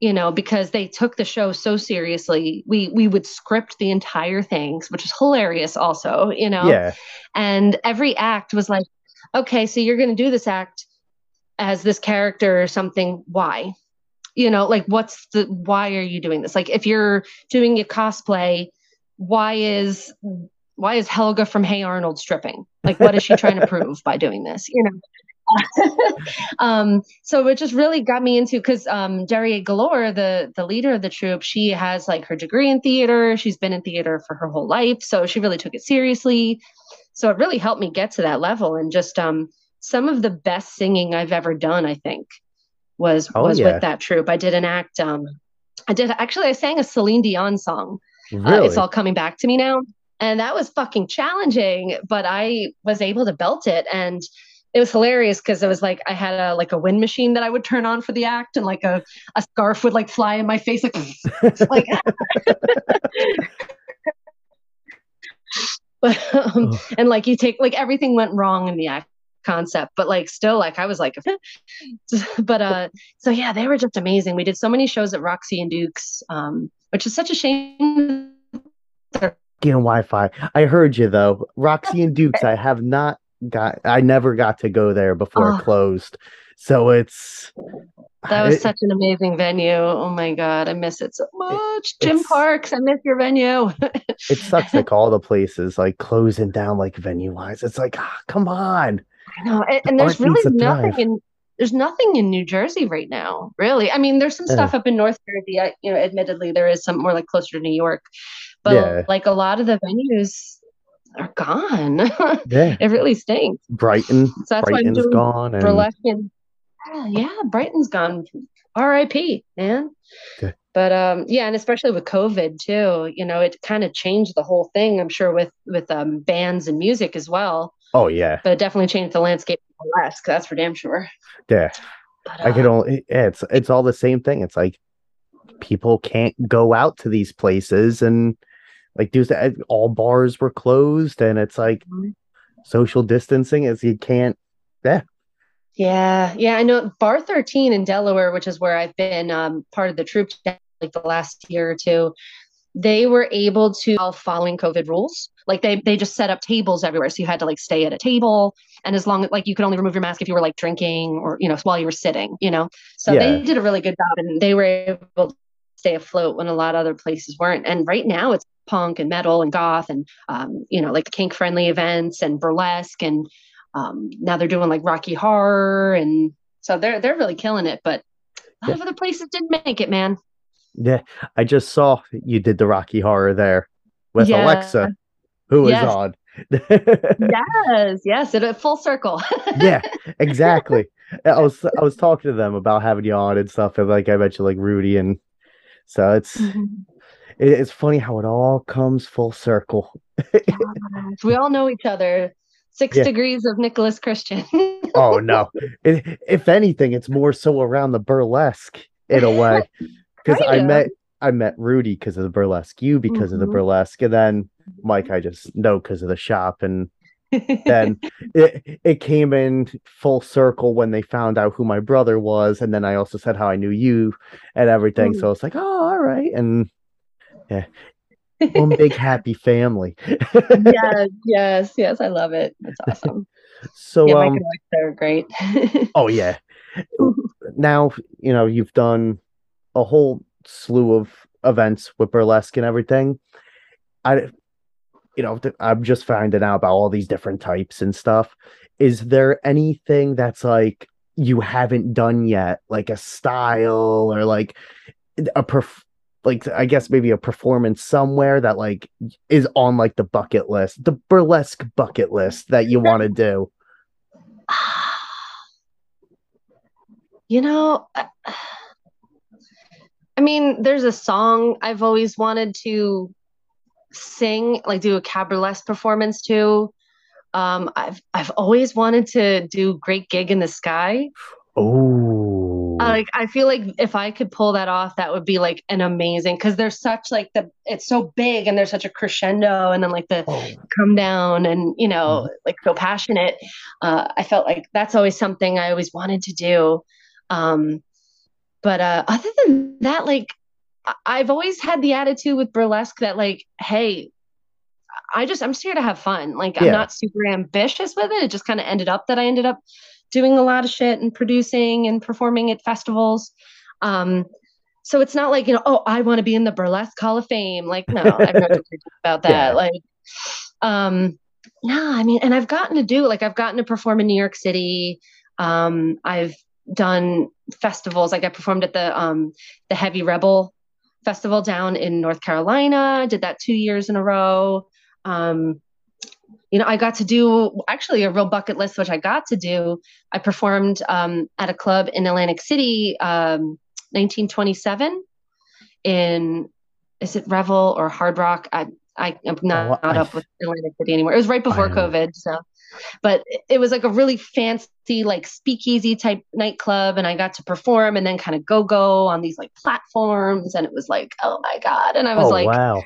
you know because they took the show so seriously. We we would script the entire things which is hilarious also you know? Yeah. and every act was like okay so you're going to do this act as this character or something. Why? You know like what's the why are you doing this? Like if you're doing a cosplay why is why is helga from hey arnold stripping like what is she trying to prove by doing this you know um, so it just really got me into because um, Daria Galore, the the leader of the troupe, she has like her degree in theater. She's been in theater for her whole life, so she really took it seriously. So it really helped me get to that level, and just um, some of the best singing I've ever done, I think, was Oh, was yeah. with that troupe. I did an act. Um, I did actually. I sang a Celine Dion song. Uh, it's all coming back to me now. And that was fucking challenging, but I was able to belt it. And it was hilarious because it was like I had a like a wind machine that I would turn on for the act and like a, a scarf would like fly in my face like like but um, Oh. and like you take like everything went wrong in the act concept but like still like i was like but uh so yeah they were just amazing we did so many shows at roxy and dukes um which is such a shame Getting Wi-Fi. I heard you though. Roxy and Dukes. I have not got. I never got to go there before Oh. it closed. So it's. that was it- such an amazing venue oh my god i miss it so much jim parks i miss your venue it sucks like all the places like closing down like venue wise. It's like, ah, come on. No, and, and there's really nothing thrive. in there's nothing in New Jersey right now, really. I mean, there's some Yeah. stuff up in North Jersey. I, you know, admittedly, there is some more like closer to New York, but Yeah. like a lot of the venues are gone. Yeah. it really stinks. Brighton. So that's why I'm Brighton's doing gone. And burlesque and yeah, yeah, Brighton's gone. R.I.P. Man. Okay. But um, yeah, and especially with COVID too, you know, it kind of changed the whole thing. I'm sure with with um, bands and music as well, oh yeah. but it definitely changed the landscape for less. That's for damn sure. Yeah. But, I could uh, only yeah, it's it's all the same thing. It's like people can't go out to these places and like do that all bars were closed and it's like Mhm. social distancing is you can't Yeah, yeah, yeah. I know Bar 13 in Delaware, which is where I've been um, part of the troupe like the last year or two. They were able to following COVID rules. Like they they just set up tables everywhere, so you had to like stay at a table, and as long as like you could only remove your mask if you were like drinking or you know while you were sitting, you know. So Yeah. they did a really good job, and they were able to stay afloat when a lot of other places weren't. And right now it's punk and metal and goth and um, you know like the kink friendly events and burlesque and um, now they're doing like Rocky Horror, and so they're they're really killing it. But a lot of other places didn't make it, man. yeah. I just saw you did the Rocky Horror there with Yeah. Alexa, who was Yes. on. yes, yes, it a full circle. yeah, exactly. I was I was talking to them about having you on and stuff, and like I mentioned, like Rudy, and so it's Mhm. it, it's funny how it all comes full circle. we all know each other. Six Yeah. degrees of Nicholas Christian. Oh no! It, if anything, it's more so around the burlesque in a way, because I met I met Rudy because of the burlesque, you because of the Mhm. burlesque, and then Mike I just know because of the shop, and then it it came in full circle when they found out who my brother was, and then I also said how I knew you and everything. Mm. So it's like, oh, all right, and yeah, one big happy family. yes, yes, yes. I love it. It's awesome. so yeah, um, and are great. oh yeah, now you know you've done a whole slew of events with burlesque and everything. I, you know, I'm just finding out about all these different types and stuff. Is there anything that's like you haven't done yet, like a style or like a perf- like I guess maybe a performance somewhere that like is on like the bucket list, the burlesque bucket list that you want to do? You know, I- I mean, there's a song I've always wanted to sing, like do a cabaret performance too. Um, I've I've always wanted to do Great Gig in the Sky. Oh, like I feel like if I could pull that off, that would be like an amazing because there's such like the it's so big and there's such a crescendo and then like the oh, come down and you know Mhm. like so passionate. Uh, I felt like that's always something I always wanted to do. Um, but uh, other than that, like I've always had the attitude with burlesque that like, hey, I just I'm just here to have fun. Like I'm not super ambitious with it. It just kind of ended up that I ended up doing a lot of shit and producing and performing at festivals. Um, so it's not like you know, oh, I want to be in the burlesque Hall of Fame. Like no, I've thinking about that. Yeah. Like, um, no, I mean, and I've gotten to do like I've gotten to perform in New York City. Um, I've done festivals. Like I performed at the um the Heavy Rebel Festival down in North Carolina. Did that two years in a row. Um, you know, I got to do actually a real bucket list, which I got to do. I performed um, at a club in Atlantic City, um, 1927, in is it Revel or Hard Rock? I I am not, Oh, I- not up with Atlantic City anymore. It was right before I- COVID, so but it- was like a really fancy like speakeasy type nightclub and i got to perform and then kind of go go on these like platforms and it was like oh my god and i was oh like wow.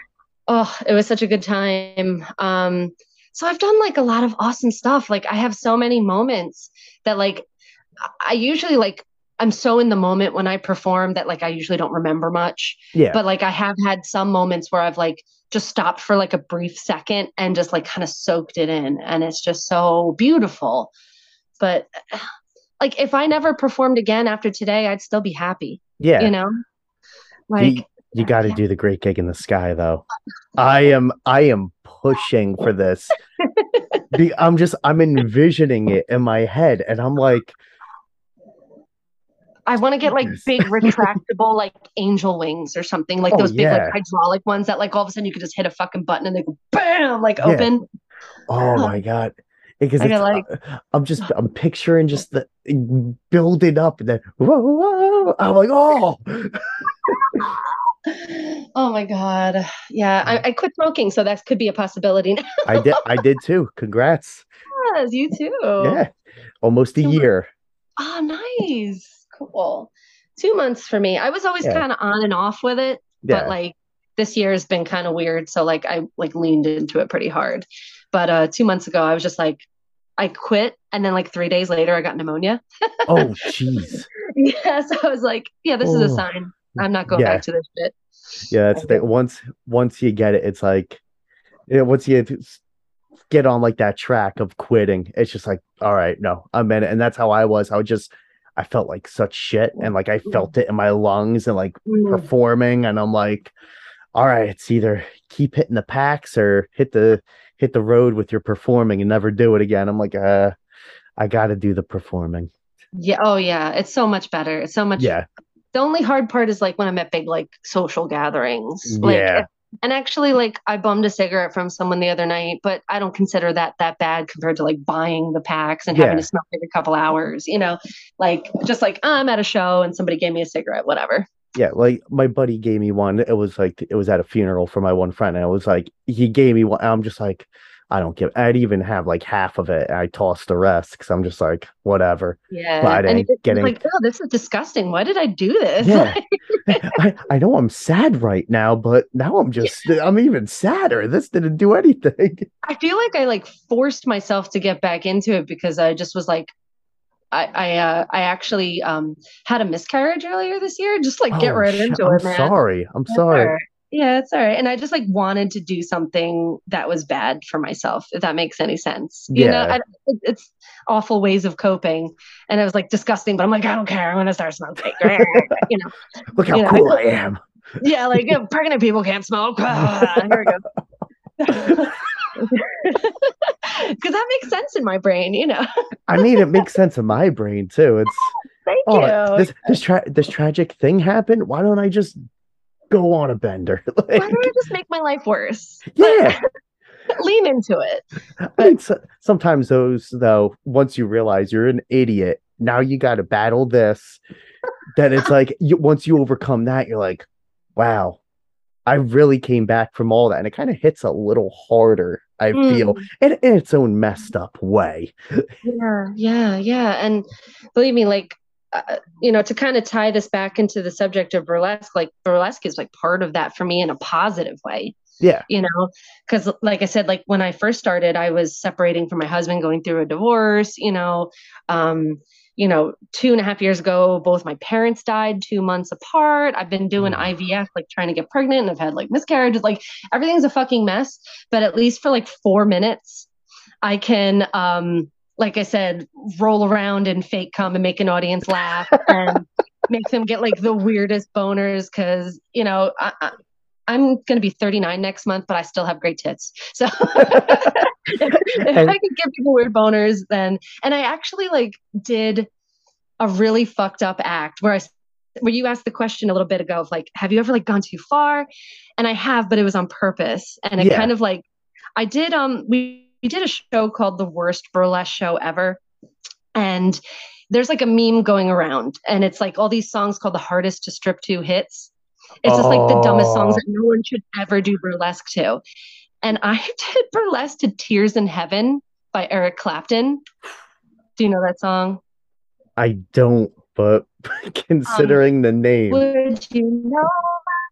oh it was such a good time um so i've done like a lot of awesome stuff like i have so many moments that like i usually like i'm so in the moment when i perform that like i usually don't remember much Yeah. but like i have had some moments where i've like just stopped for like a brief second and just like kind of soaked it in and it's just so beautiful. But like if i never performed again after today i'd still be happy yeah. you know? Like you, you got to do the great gig in the sky though. I am i am pushing for this. Be- i'm just i'm envisioning it in my head and i'm like I want to get like Yes. big retractable like angel wings or something like Oh, those big yeah. like hydraulic ones that like all of a sudden you could just hit a fucking button and they go bam like Yeah. open. oh my god because it's, like- uh, i'm just i'm picturing just the building up and then whoa, whoa. i'm like oh Oh my god. Yeah, I, I quit smoking, so that could be a possibility. i did i did too congrats yes, you too. yeah almost a year Oh, nice. Cool. Two months for me. I was always Yeah. kind of on and off with it, yeah but like this year has been kind of weird. So like I like leaned into it pretty hard. But uh two months ago I was just like I quit and then like three days later I got pneumonia. oh jeez yeah. So I was like, yeah, this is a Oh. sign. I'm not going Yeah. back to this shit. Yeah, that's the thing. Once once you get it, it's like you know, once you get on like that track of quitting, it's just like, all right, no, I'm in it. And that's how I was. I would just I felt like such shit and like I felt it in my lungs and like Mm. performing and I'm like, all right, it's either keep hitting the packs or hit the hit the road with your performing and never do it again. I'm like, uh, I gotta do the performing. Yeah. Oh yeah. It's so much better. It's so much Yeah. the only hard part is like when I'm at big like social gatherings. Like Yeah. And actually like I bummed a cigarette from someone the other night, but I don't consider that that bad compared to like buying the packs and having Yeah. to smoke every couple hours, you know? Like just like I'm at a show and somebody gave me a cigarette, whatever. Yeah, like my buddy gave me one. It was like it was at a funeral for my one friend, and I was like he gave me one. I'm just like, I don't give. I'd even have like half of it. I tossed the rest because I'm just like, whatever. Yeah. But I and didn't it's get any- like, oh, this is disgusting. Why did I do this? Yeah. I, I know I'm sad right now, but now I'm just I'm even sadder. This didn't do anything. I feel like I like forced myself to get back into it because I just was like, I I uh, I actually um had a miscarriage earlier this year. Just like get Oh, right sh- into I'm it, man. sorry. I'm sorry. Yeah, it's all right. And I just like wanted to do something that was bad for myself, if that makes any sense. You know, I, it- it's awful ways of coping, and it was like disgusting. But I'm like, I don't care. I'm gonna start smoking. you know, Look how you know, cool I am. yeah, like yeah, pregnant people can't smoke. Ah, here we go. Because that makes sense in my brain, you know. I mean, it makes sense in my brain too. It's Thank oh, you. this this tra- this tragic thing happened. Why don't I just go on a bender? Why don't I just make my life worse? yeah. Lean into it. I mean, so, sometimes those though, once you realize you're an idiot, now you got to battle this. Then it's like you, once you overcome that, you're like, wow, I really came back from all that, and it kind of hits a little harder. I feel Mm. in, in its own messed up way. Yeah, yeah, yeah. And believe me, like, uh, you know, to kind of tie this back into the subject of burlesque, like, burlesque is like part of that for me in a positive way, Yeah, you know, because, like I said, like when I first started, I was separating from my husband, going through a divorce, you know, um, you know, two and a half years ago, both my parents died two months apart. I've been doing Mm. IVF, like trying to get pregnant, and I've had like miscarriages. Like everything's a fucking mess. But at least for like four minutes, I can, um, like I said, roll around and fake come and make an audience laugh and make them get like the weirdest boners because you know I, I, I'm gonna be 39 next month, but I still have great tits. So if, if I could give people weird boners, then and I actually like did a really fucked up act where I where you asked the question a little bit ago of like, have you ever like gone too far? And I have, but it was on purpose. And it Yeah. kind of like I did um we did a show called the worst burlesque show ever. And there's like a meme going around, and it's like all these songs called the hardest to strip to hits. It's just like the dumbest songs that no one should ever do burlesque to. And I did burlesque to Tears in Heaven by Eric Clapton. Do you know that song? I don't, but um, considering the name, Would you know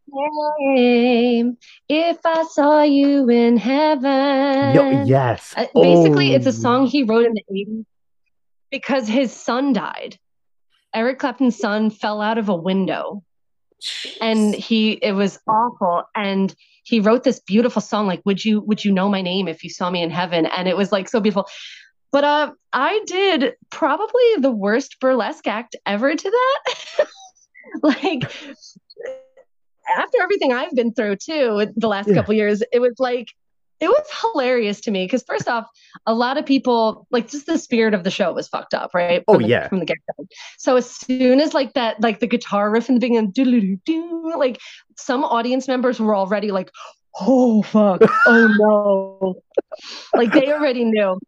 name if I saw you in heaven? Yo, yes. Uh, basically, it's a Oh, song he wrote in the 80s because his son died. Eric Clapton's son fell out of a window. And he it was awful. And he wrote this beautiful song like would you would you know my name if you saw me in heaven? And it was like so beautiful. But uh i did probably the worst burlesque act ever to that. Like after everything i've been through too the last Yeah. couple years it was like it was hilarious to me. Because first off a lot of people like just the spirit of the show was fucked up right? Oh, the, yeah. from the get-go. So as soon as like that like the guitar riff in the beginning like some audience members were already like oh fuck. Oh no. Like they already knew.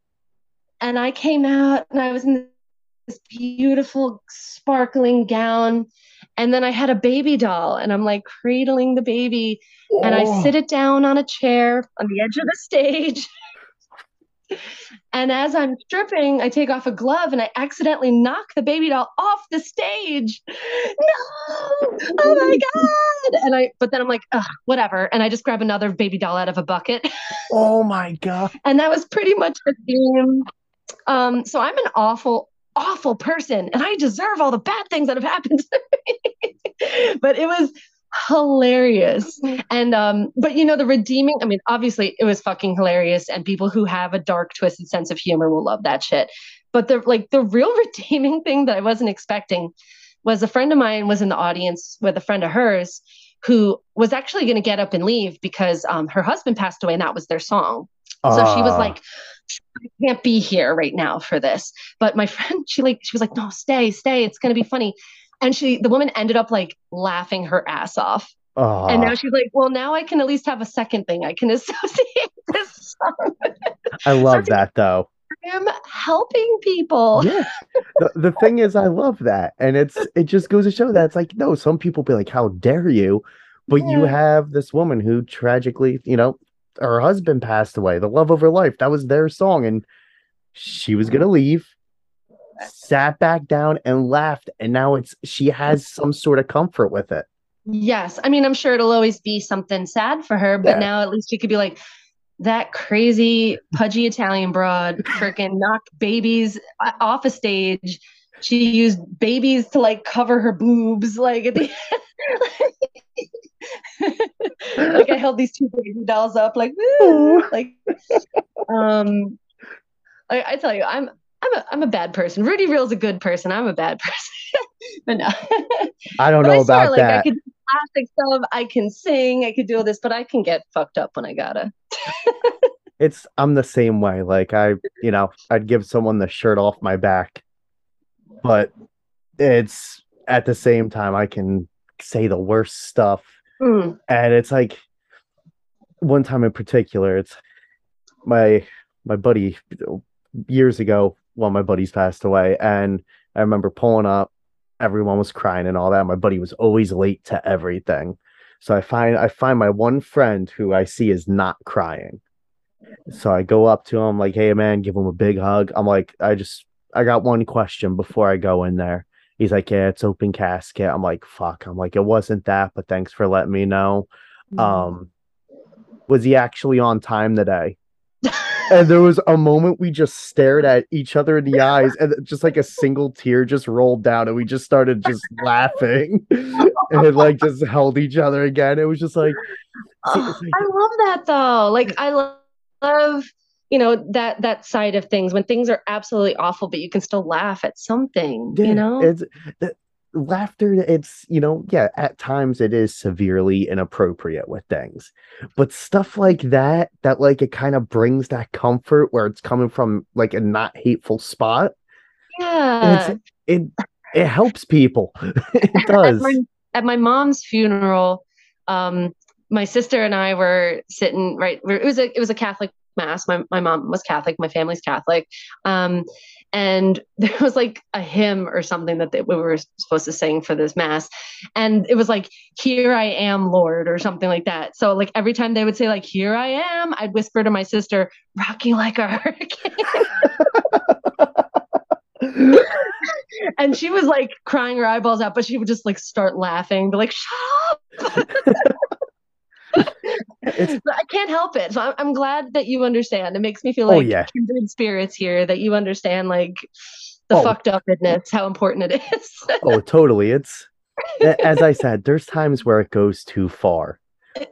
And i came out and i was in this beautiful sparkling gown and then i had a baby doll and i'm like cradling the baby and I Oh. sit it down on a chair on the edge of the stage. and as I'm stripping, I take off a glove and I accidentally knock the baby doll off the stage. No! Oh my god! And I, but then I'm like, Ugh, whatever. And I just grab another baby doll out of a bucket, Oh my god. and that was pretty much the theme. Um, so I'm an awful, awful person, and I deserve all the bad things that have happened to me. but it was hilarious and um but you know the redeeming i mean obviously it was fucking hilarious and people who have a dark twisted sense of humor will love that shit but the like the real redeeming thing that i wasn't expecting was a friend of mine was in the audience with a friend of hers who was actually going to get up and leave because um, her husband passed away and that was their song so she was Ah. like i can't be here right now for this but my friend she like she was like no stay stay it's going to be funny and she the woman ended up like laughing her ass off Ah. and now she's like, well, now I can at least have a second thing I can associate this song. I love so- that though. I am helping people. Yeah. the, the thing is, I love that. And it's it just goes to show that it's like, no, some people be like, How dare you? But you have this woman who tragically, you know, her husband passed away, the love of her life. That was their song. And she was gonna mm. leave, sat back down and laughed. And now it's she has some sort of comfort with it. Yes. I mean, I'm sure it'll always be something sad for her, but Yeah. now at least she could be like, that crazy pudgy Italian broad freaking knocked babies off a stage. She used babies to like cover her boobs. Like, at the like I held these two baby dolls up, like, woo, like, um, I, I tell you, I'm I'm a I'm a bad person. Rudy Reel's a good person. I'm a bad person, but no. I don't But know I swear, about like I that. could do plastic stuff, I can sing, I could do all this, but I can get fucked up when I gotta. It's I'm the same way. Like I, you know, I'd give someone the shirt off my back, but it's at the same time I can say the worst stuff, Mm, and it's like one time in particular, it's my my buddy years ago. One of my buddies passed away, and I remember pulling up. Everyone was crying and all that. My buddy was always late to everything. So I find I find my one friend who I see is not crying. So I go up to him like, "Hey man, give him a big hug." I'm like, "I just I got one question before I go in there." He's like, "Yeah, it's open casket." I'm like, "Fuck." I'm like, "It wasn't that, but thanks for letting me know." Mm-hmm. Um was he actually on time today? and there was a moment we just stared at each other in the eyes and just like a single tear just rolled down and we just started just laughing and like just held each other again it was just like, Oh, like- I love that though. Like I lo- love, you know, that that side of things when things are absolutely awful, but you can still laugh at something. yeah, you know, it's the laughter it's you know yeah at times it is severely inappropriate with things but stuff like that that like it kind of brings that comfort where it's coming from like a not hateful spot yeah. it it helps people it at does my, at my mom's funeral, um, my sister and I were sitting right. It was a it was a Catholic mass. My my mom was Catholic. My family's Catholic. Um, and there was like a hymn or something that they, we were supposed to sing for this mass, and it was like "Here I am, Lord" or something like that. So like every time they would say like "Here I am," I'd whisper to my sister, "Rock you like a hurricane." and she was like crying her eyeballs out, but she would just like start laughing, be like, "Shut up!" I can't help it. So I'm, I'm glad that you understand. It makes me feel Oh, like yeah. kindred spirits here. That you understand like the Oh. fucked upness, how important it is. oh totally it's as i said there's times where it goes too far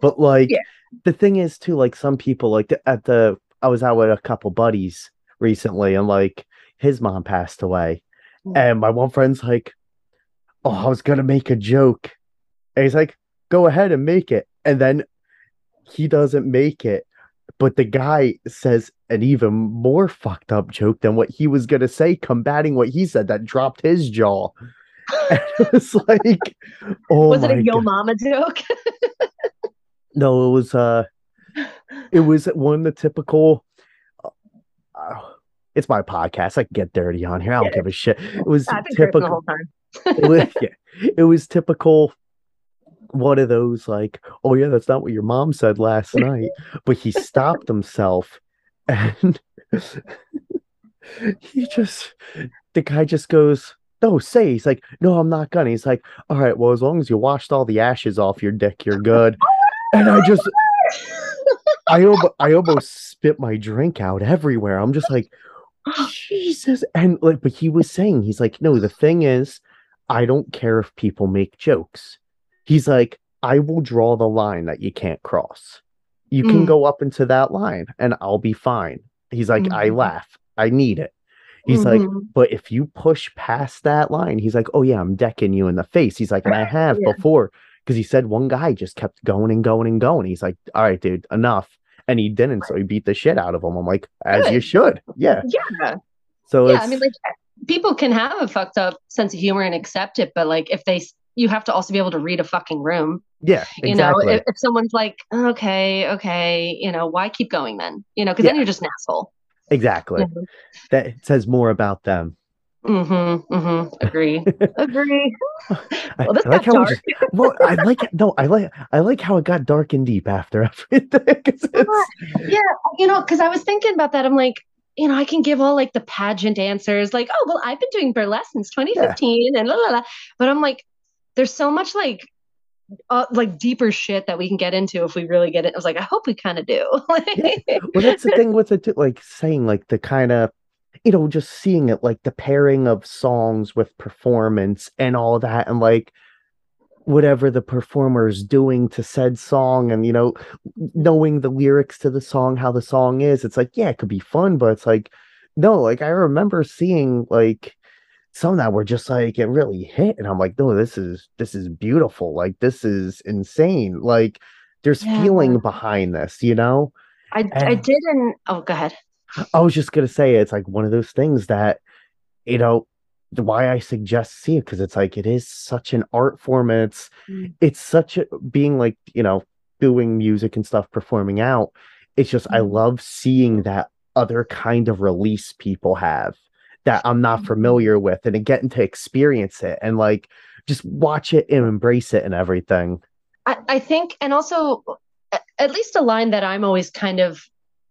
but like Yeah. the thing is too like some people like the, at the i was out with a couple buddies recently and like his mom passed away Mm. and my one friend's like oh i was gonna make a joke and he's like go ahead and make it and then he doesn't make it but the guy says an even more fucked up joke than what he was gonna say combating what he said that dropped his jaw and it was like, oh was it a yo God. mama joke? No, it was uh, it was one of the typical. Uh, it's my podcast. I can get dirty on here. I don't give a shit. It was I've been cursing the typical. whole time. It was, yeah, it was typical. One of those like, oh yeah, that's not what your mom said last night. But he stopped himself, and he just, the guy just goes, no, say. He's like, no, I'm not gonna. He's like, all right, well, as long as you washed all the ashes off your dick, you're good. And I just, I, almo- I almost spit my drink out everywhere. I'm just like, Jesus. And like, but he was saying, he's like, no, the thing is, I don't care if people make jokes. He's like, I will draw the line that you can't cross. You can Mm. go up into that line and I'll be fine. He's like, I Mhm. laugh. I need it. He's like, Mhm. but if you push past that line, he's like, oh yeah, I'm decking you in the face. He's like, and I have Yeah. before because he said one guy just kept going and going and going. He's like, all right, dude, enough. And he didn't, so he beat the shit out of him. I'm like, as you should. Yeah. yeah. So yeah, I mean, like people can have a fucked up sense of humor and accept it, but like if they, you have to also be able to read a fucking room. yeah, You know, if, if someone's like, okay, okay, you know, why keep going then? You know, because then you're just an asshole. exactly. That says more about them. Mm-hmm. Mm-hmm. Agree. Agree. Well, this I like got how it dark. just, well, I like. No, I like I like how it got dark and deep after everything. Yeah, you know, because I was thinking about that. I'm like, you know, I can give all like the pageant answers, like, oh, well, I've been doing burlesque since 2015 and la la la. But I'm like, there's so much like, uh, like deeper shit that we can get into if we really get it. I was like, I hope we kind of do. well, that's the thing with it, like saying like the kind of, you know, just seeing it like the pairing of songs with performance and all that, and like whatever the performer is doing to said song, and you know, knowing the lyrics to the song, how the song is. It's like, yeah, it could be fun, but it's like, no, like I remember seeing like some that were just like it really hit, and I'm like, no, this is this is beautiful, like this is insane, like. There's Yeah. feeling behind this, you know? I, I didn't. Oh, go ahead. I was just gonna say it's like one of those things that, you know, why I suggest see it because it's like it is such an art form. And it's Mm. it's such a being like you know doing music and stuff, performing out. It's just I Mm. love seeing that other kind of release people have that I'm not Mhm. familiar with, and getting to experience it and like just watch it and embrace it and everything. I, I think, and also at least a line that I'm always kind of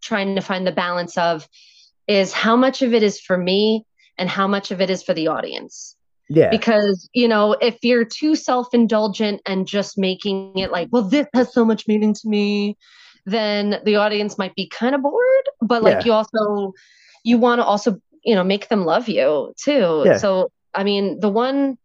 trying to find the balance of is how much of it is for me and how much of it is for the audience. Yeah. Because, you know, if you're too self indulgent and just making it like, well, this has so much meaning to me, then the audience might be kind of bored. But like, yeah. you also, you want to also, you know, make them love you too. Yeah. So, I mean, the one,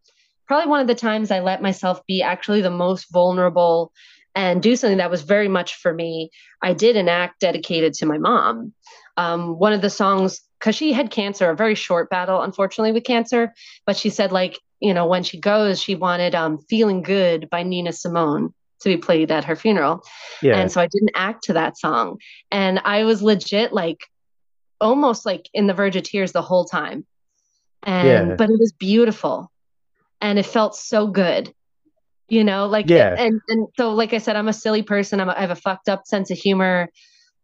probably one of the times I let myself be actually the most vulnerable and do something that was very much for me. I did an act dedicated to my mom. Um, one of the songs, because she had cancer, a very short battle, unfortunately, with cancer, but she said, like, you know, when she goes, she wanted um, Feeling Good by Nina Simone to be played at her funeral. Yeah. And so I didn't act to that song. And I was legit like almost like in the verge of tears the whole time. And yeah. but it was beautiful. And it felt so good you know like yeah. and and so like i said i'm a silly person. I'm a, i have a fucked up sense of humor.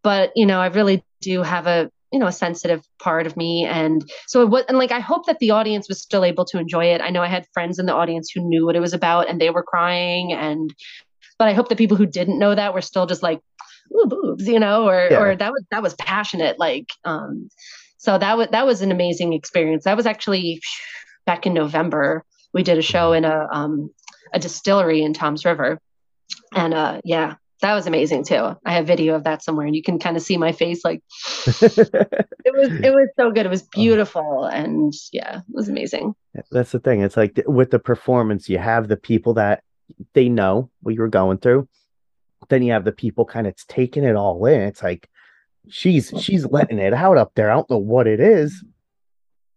But you know i really do have a you know a sensitive part of me. And so it was and like i hope that the audience was still able to enjoy it. I know i had friends in the audience who knew what it was about and they were crying. And but i hope the people who didn't know that were still just like ooh boobs you know or yeah. or that was that was passionate like um so that was that was an amazing experience that was actually back in november we did a show in a um a distillery in Toms River. And uh, yeah, that was amazing too. I have video of that somewhere, and you can kind of see my face. Like it was, it was so good. It was beautiful, and yeah, it was amazing. That's the thing. It's like with the performance, you have the people that they know what you were going through. Then you have the people kind of taking it all in. It's like she's she's letting it out up there. I don't know what it is,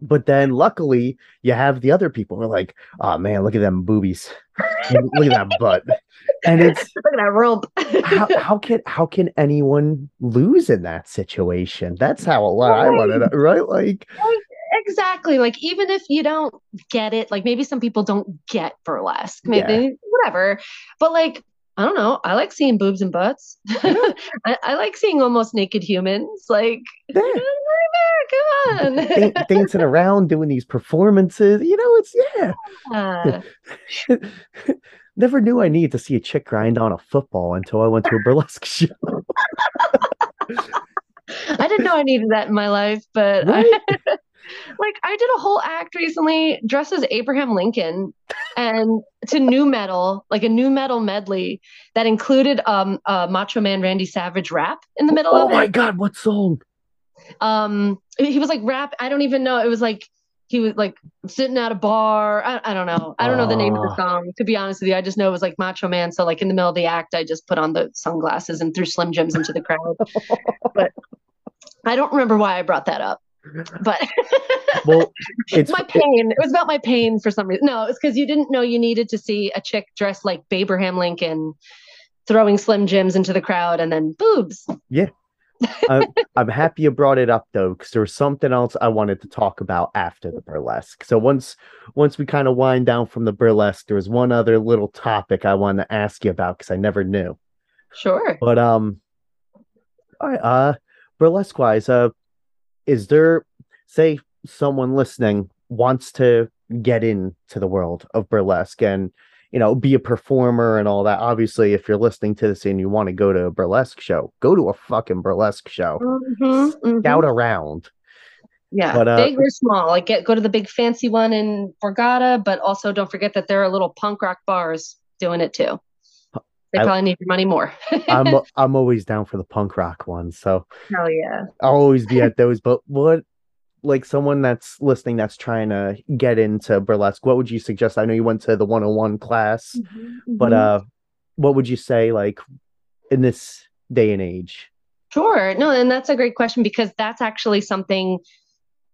but then luckily you have the other people who are like, oh man, look at them boobies. look at that butt. And it's look at that rope. how, how can how can anyone lose in that situation? That's how a lot right. I wanted, right? Like exactly. Like even if you don't get it, like maybe some people don't get burlesque, maybe yeah. whatever. But like I don't know. I like seeing boobs and butts. Yeah. I, I, like seeing almost naked humans. Like, yeah. come on, dancing around, doing these performances. You know, it's yeah. Uh. Never knew I needed to see a chick grind on a football until I went to a burlesque show. I didn't know I needed that in my life, but right? I, like I did a whole act recently dressed as Abraham Lincoln and to nu metal, like a nu metal medley that included um a Macho Man Randy Savage rap in the middle oh of it. Oh my god, what song? Um he was like rap, I don't even know. It was like he was like sitting at a bar. I, I don't know. I don't know the name of the song. To be honest with you, I just know it was like Macho Man. So like in the middle of the act, I just put on the sunglasses and threw Slim Jims into the crowd. but I don't remember why I brought that up but well it's my pain it was about my pain for some reason. No it's because you didn't know you needed to see a chick dressed like abraham lincoln throwing slim jims into the crowd and then boobs. Yeah. I'm, I'm happy you brought it up though because there was something else i wanted to talk about after the burlesque. So once once we kind of wind down from the burlesque there was one other little topic i wanted to ask you about because i never knew. Sure. But um all right uh burlesque wise uh is there say someone listening wants to get into the world of burlesque and you know be a performer and all that obviously if you're listening to this and you want to go to a burlesque show go to a fucking burlesque show. Mm-hmm, mm-hmm. scout around. Yeah but, uh, big or small like get go to the big fancy one in borgata but also don't forget that there are little punk rock bars doing it too they probably I, need your money more. I'm I'm always down for the punk rock ones. So hell yeah, I'll always be at those. But what, like someone that's listening that's trying to get into burlesque, what would you suggest? I know you went to the 101 class, mm-hmm, but mm-hmm. uh, what would you say like in this day and age? Sure. No, and that's a great question because that's actually something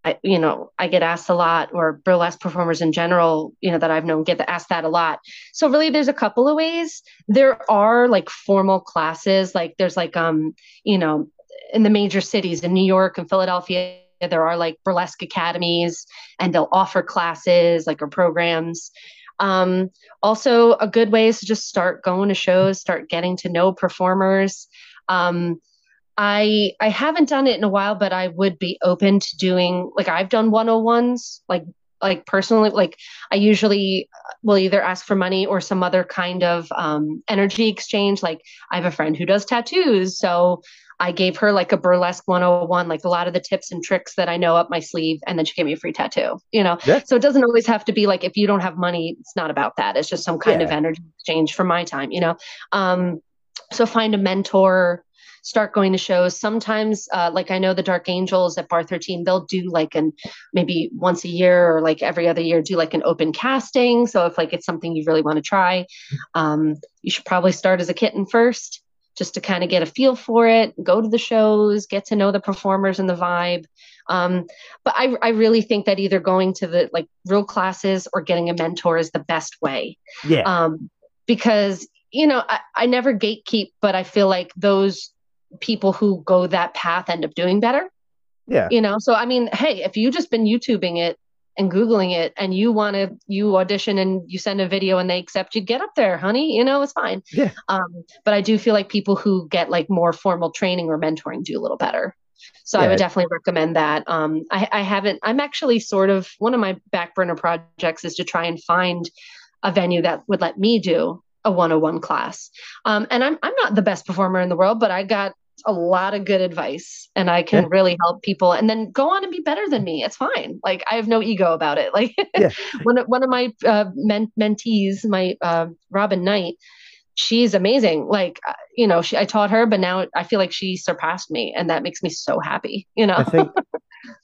I, you know, I get asked a lot, or burlesque performers in general, you know, that I've known get asked that a lot. So really, there's a couple of ways. There are like formal classes, like there's like, um, you know, in the major cities in New York and Philadelphia, there are like burlesque academies, and they'll offer classes, like or programs. Um, also, a good way is to just start going to shows, start getting to know performers. Um, I I haven't done it in a while, but I would be open to doing like I've done 101s, like like personally like i usually will either ask for money or some other kind of um, energy exchange. Like i have a friend who does tattoos so i gave her like a burlesque 101 like a lot of the tips and tricks that i know up my sleeve and then she gave me a free tattoo you know? Yeah. so it doesn't always have to be like if you don't have money it's not about that. It's just some kind of energy exchange for my time you know? Um so find a mentor start going to shows. Sometimes uh, like i know the dark angels at bar 13 they'll do like an maybe once a year or like every other year do like an open casting. So if like it's something you really want to try um, you should probably start as a kitten first just to kind of get a feel for it go to the shows get to know the performers and the vibe. Um, but I, I really think that either going to the like real classes or getting a mentor is the best way. Yeah. um, because you know I, I never gatekeep but i feel like those people who go that path end up doing better. Yeah. you know so i mean hey if you just been youtubing it and googling it and you want to you audition and you send a video and they accept you get up there honey you know it's fine. Yeah. um but i do feel like people who get like more formal training or mentoring do a little better. So i would definitely recommend that. Um I, I haven't i'm actually sort of one of my back burner projects is to try and find a venue that would let me do a 101 class. Um and i'm i'm not the best performer in the world but i got a lot of good advice and I can Yeah. really help people and then go on and be better than me. It's fine. Like I have no ego about it. Like Yeah. one of one of my uh, men- mentees, my uh, Robin Knight, she's amazing. Like uh, you know, she I taught her, but now I feel like she surpassed me, and that makes me so happy. You know, I think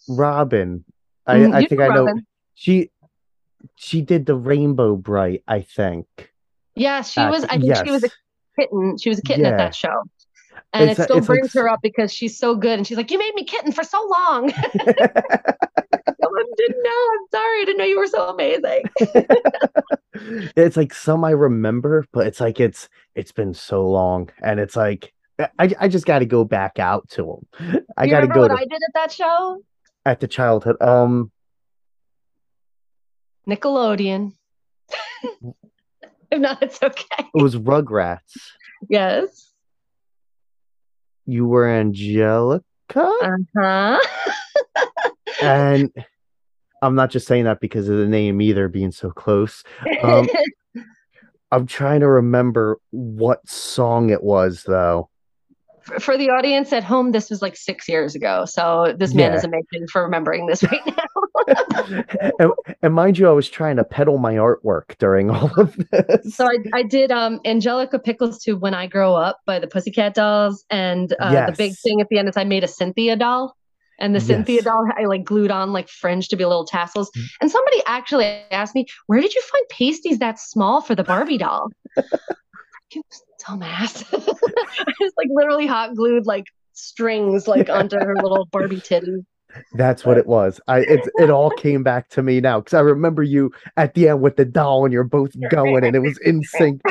Robin. I, Mhm, I think know I know Robin. she she did the Rainbow Brite. I think. Yeah, she was. I think she was a kitten. She was a kitten at that show. And It's it still it's like brings her up because she's so good. And she's like, You made me kitten for so long. I didn't know. I'm sorry. I didn't know you were so amazing. it's like some I remember, but it's like it's it's been so long, and it's like I I just got to go back out to them. I got to go what to I did at that show? at the childhood. Um, Nickelodeon. if not, it's okay. it was Rugrats. Yes. You were Angelica, Uh-huh. and I'm not just saying that because of the name either being so close. Um, I'm trying to remember what song it was though. For, the audience at home, this was like six years ago. So this man Yeah. is amazing for remembering this right now. and, and mind you, I was trying to peddle my artwork during all of this. So I, I did um Angelica Pickles to When I Grow Up by the Pussycat Dolls. And uh, the big thing at the end is I made a Cynthia doll. And the Cynthia doll, I like glued on like fringe to be little tassels. Mm. And somebody actually asked me, where did you find pasties that small for the Barbie doll? Freaking Dumbass. I just like literally hot glued like strings like onto her little Barbie titties. That's what it was. I it it all came back to me now because I remember you at the end with the doll and you're both going and it was in sync.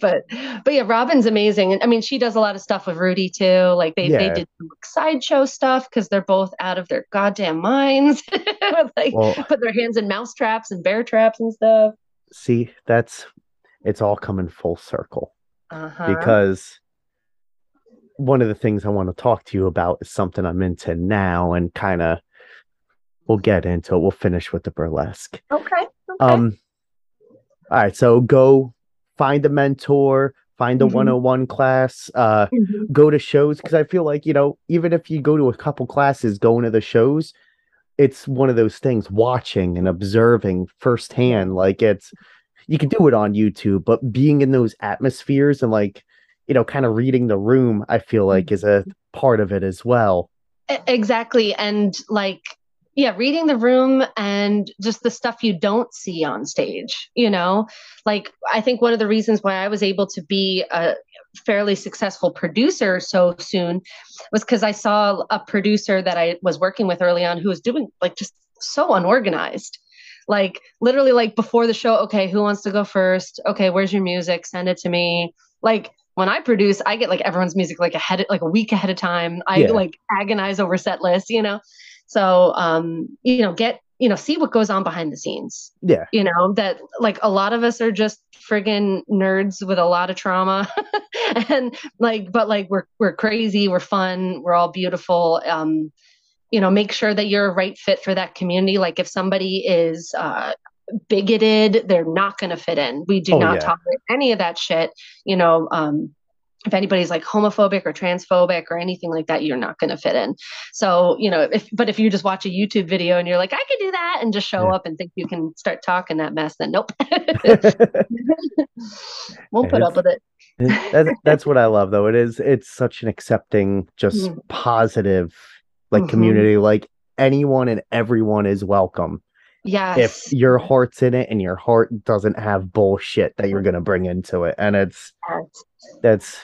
But but yeah, Robin's amazing. And I mean, she does a lot of stuff with Rudy too. Like they they did some sideshow stuff because they're both out of their goddamn minds. like Well, put their hands in mouse traps and bear traps and stuff. see, that's it's all coming full circle Uh-huh. because one of the things I want to talk to you about is something I'm into now and kind of we'll get into it. We'll finish with the burlesque. okay. Okay. Um all right, so go find a mentor, find a Mhm. 101 class, uh Mhm. go to shows because I feel like, you know, even if you go to a couple classes, going to the shows, it's one of those things watching and observing firsthand. Like it's you can do it on YouTube, but being in those atmospheres and like, you know, kind of reading the room, I feel like is a mm-hmm. part of it as well. Exactly. And like, yeah, reading the room and just the stuff you don't see on stage, you know? Like, I think one of the reasons why I was able to be a fairly successful producer so soon was because I saw a producer that I was working with early on who was doing like just so unorganized. Like, literally, like before the show, okay, who wants to go first? Okay, where's your music? Send it to me. Like, when I produce, I get like everyone's music like ahead, like a week ahead of time. I Yeah. like agonize over set lists, you know. So, um, you know, get you know, see what goes on behind the scenes. Yeah. You know that like a lot of us are just friggin' nerds with a lot of trauma, and like, but like we're we're crazy, we're fun, we're all beautiful. Um, you know make sure that you're a right fit for that community like if somebody is uh, bigoted they're not going to fit in we do Oh, not yeah. tolerate any of that shit you know um if anybody's like homophobic or transphobic or anything like that you're not going to fit in so you know if but if you just watch a youtube video and you're like i can do that and just show Yeah. up and think you can start talking that mess then nope won't put up with it that's what I love though. It is it's such an accepting, just Mm. positive like Mhm. community. Like anyone and everyone is welcome. yes if your heart's in it and your heart doesn't have bullshit that you're going to bring into it and it's that's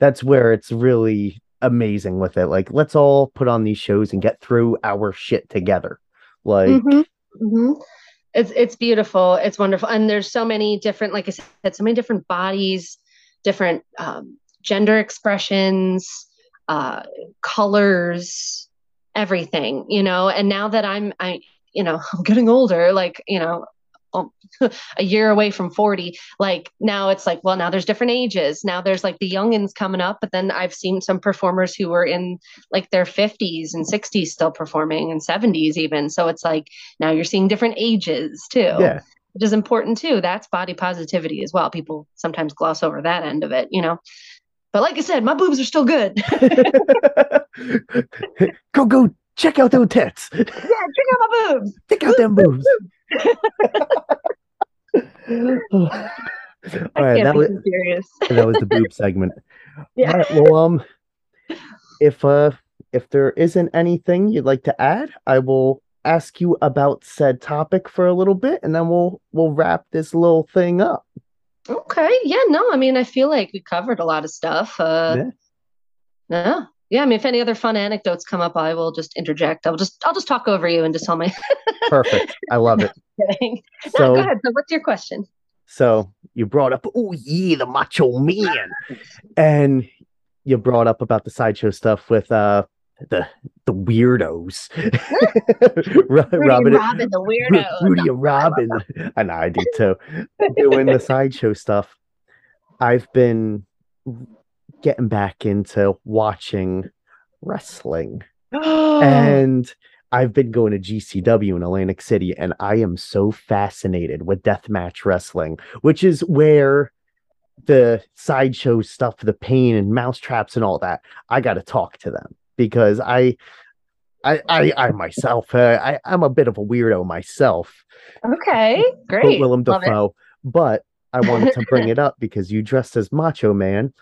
that's where it's really amazing with it like let's all put on these shows and get through our shit together like Mhm, mhm. It's it's beautiful. It's wonderful, and there's so many different, like I said, so many different bodies, different um, gender expressions, uh, colors, everything. You know, and now that I'm, I, you know, I'm getting older, like you know. um, a year away from 40 like now it's like well now there's different ages. Now there's like the youngins coming up but then i've seen some performers who were in like their 50s and 60s still performing and 70s even. So it's like now you're seeing different ages too yeah. which is important too. That's body positivity as well. People sometimes gloss over that end of it you know but like i said my boobs are still good. Go go check out those tits. Yeah check out my boobs. Check out them boobs. All right that was serious. that was the boob segment. Yeah. all right well um if uh if there isn't anything you'd like to add i will ask you about said topic for a little bit and then we'll we'll wrap this little thing up okay. Yeah no i mean i feel like we covered a lot of stuff uh Yeah. yeah. Yeah i mean if any other fun anecdotes come up i will just interject. I'll just i'll just talk over you and just tell my perfect. I love it. No, so go ahead. So what's your question? So you brought up oh yeah the macho man. And you brought up about the sideshow stuff with uh the the weirdos hmm. Ro- Rudy Robin Robin, the Ru- weirdo. Rudy and Robin. I know I do too. Doing the sideshow stuff. I've been getting back into watching wrestling. And I've been going to GCW in Atlantic City, and I am so fascinated with deathmatch wrestling, which is where the sideshow stuff, the pain and mousetraps and all that. I got to talk to them because I, I, I, I myself, uh, I, I'm a bit of a weirdo myself. okay, great. Willem Dafoe, but I wanted to bring it up because you dressed as Macho Man,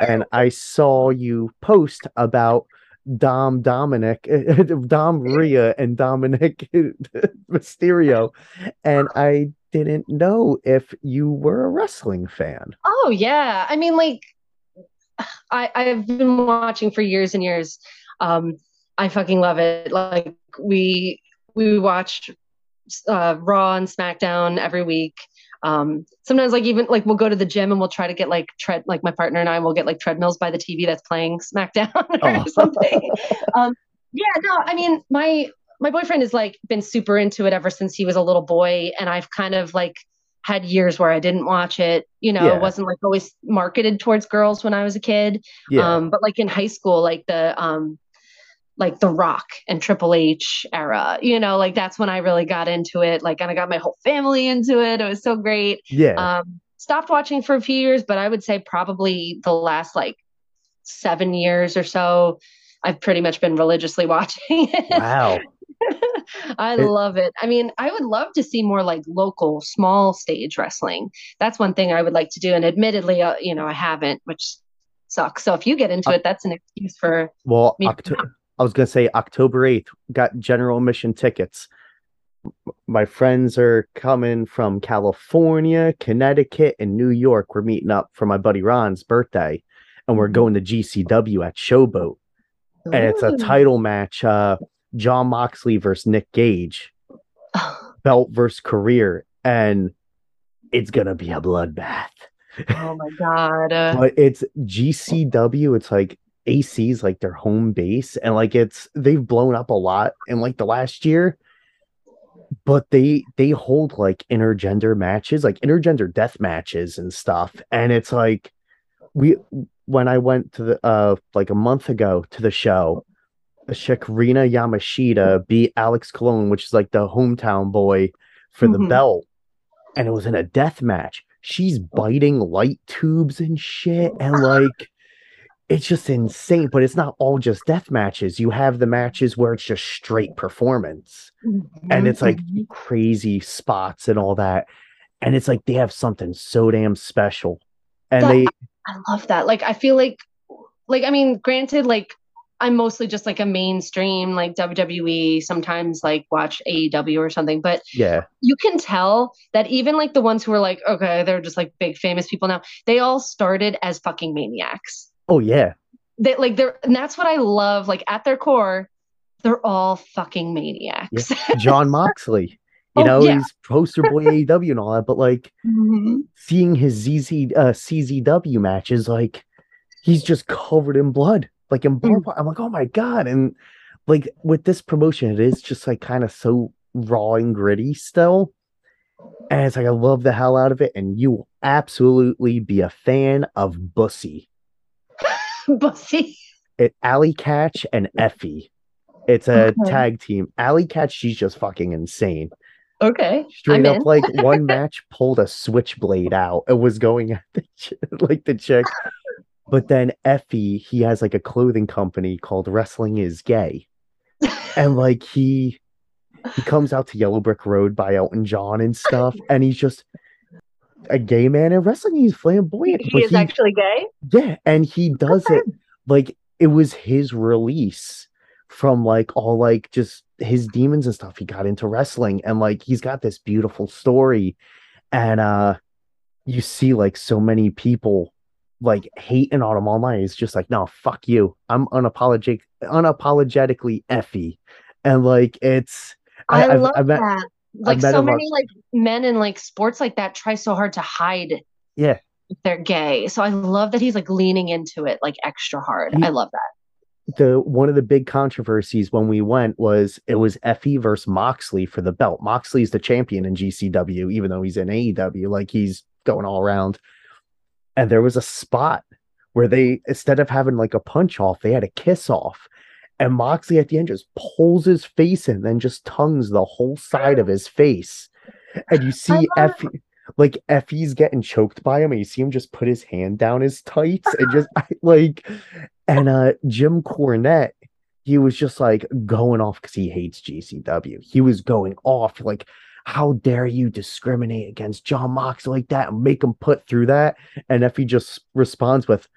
and I saw you post about Dom Dominic, Dom Rhea, and Dominik Mysterio, and I didn't know if you were a wrestling fan. Oh yeah, I mean, like, I I've been watching for years and years. Um, I fucking love it. Like we we watch uh, Raw and SmackDown every week. Um, sometimes like even like we'll go to the gym and we'll try to get like tread like my partner and I will get like treadmills by the TV that's playing SmackDown or Oh. something. um, yeah, no, I mean my my boyfriend has like been super into it ever since he was a little boy, and I've kind of like had years where I didn't watch it. You know, Yeah. it wasn't like always marketed towards girls when I was a kid. Yeah, Um, but like in high school, like the um like the rock and Triple H era, you know, like that's when I really got into it. Like and I got my whole family into it. It was so great. yeah, Um stopped watching for a few years, but I would say probably the last like seven years or so, I've pretty much been religiously watching it. wow. I It- love it. I mean, I would love to see more like local, small stage wrestling. That's one thing I would like to do. And admittedly, uh, you know, I haven't, which sucks. So if you get into Uh, it, that's an excuse for Well, Me- Octo- I was gonna say October eighth. Got general admission tickets. My friends are coming from California, Connecticut, and New York. We're meeting up for my buddy Ron's birthday, and we're going to GCW at Showboat, and it's a title match. Uh, Jon Moxley versus Nick Gage, belt versus career, and it's gonna be a bloodbath. oh my god. But it's GCW. It's like AC's like their home base, and like it's they've blown up a lot in like the last year. But they they hold like intergender matches, like intergender death matches and stuff, and it's like we when I went to the uh like a month ago to the show, the Yamashita beat Alex Colon, which is like the hometown boy for the Mhm. belt, and it was in a death match. She's biting light tubes and shit, and like it's just insane. But it's not all just death matches. You have the matches where it's just straight performance, and it's like Mhm. crazy spots and all that, and it's like they have something so damn special, and That- they I love that. Like I feel like like I mean, granted, like I'm mostly just like a mainstream like WWE, sometimes like watch AEW or something, but yeah you can tell that even like the ones who are like, okay, they're just like big famous people now, they all started as fucking maniacs. Oh yeah They like they're and that's what I love. Like at their core, they're all fucking maniacs. Jon Moxley. You Oh, know, yeah. he's poster boy AEW and all that, but like Mhm. seeing his ZZ uh CZW matches, like he's just covered in blood, like in wire. I'm like, oh my god. And like with this promotion, it is just like kind of so raw and gritty still. And it's like I love the hell out of it, and you will absolutely be a fan of Bussy. but see, It Allie Katch and Effy. It's a Okay. tag team. Allie Katch, she's just fucking insane. okay, straight I'm up in. like one match pulled a switchblade out it was going at the ch- like the chick but then effy he has like a clothing company called wrestling is gay and like he he comes out to yellow brick road by elton john and stuff and he's just a gay man in wrestling he's flamboyant he is actually gay. yeah, and he does it like it was his release from like all like just his demons and stuff. He got into wrestling and like he's got this beautiful story, and uh you see like so many people like hating on him online. It's just like, no, fuck you. I'm unapologetic unapologetically effy. And like it's I, I've- love I've met- that. Like so many like men in like sports like that try so hard to hide Yeah. if they're gay. So I love that he's like leaning into it like extra hard. He- I love that. the one of the big controversies when we went was it was Effy versus Moxley for the belt. Moxley's the champion in GCW, even though he's in AEW, like he's going all around. And there was a spot where they instead of having like a punch off, they had a kiss off. And Moxley at the end just pulls his face in, then just tongues the whole side of his face. And you see Effy like Effy's getting choked by him, and you see him just put his hand down his tights and just like and uh Jim Cornette, he was just like going off because he hates GCW. He was going off like, how dare you discriminate against Jon Moxley like that and make him put through that? And Effy just responds with,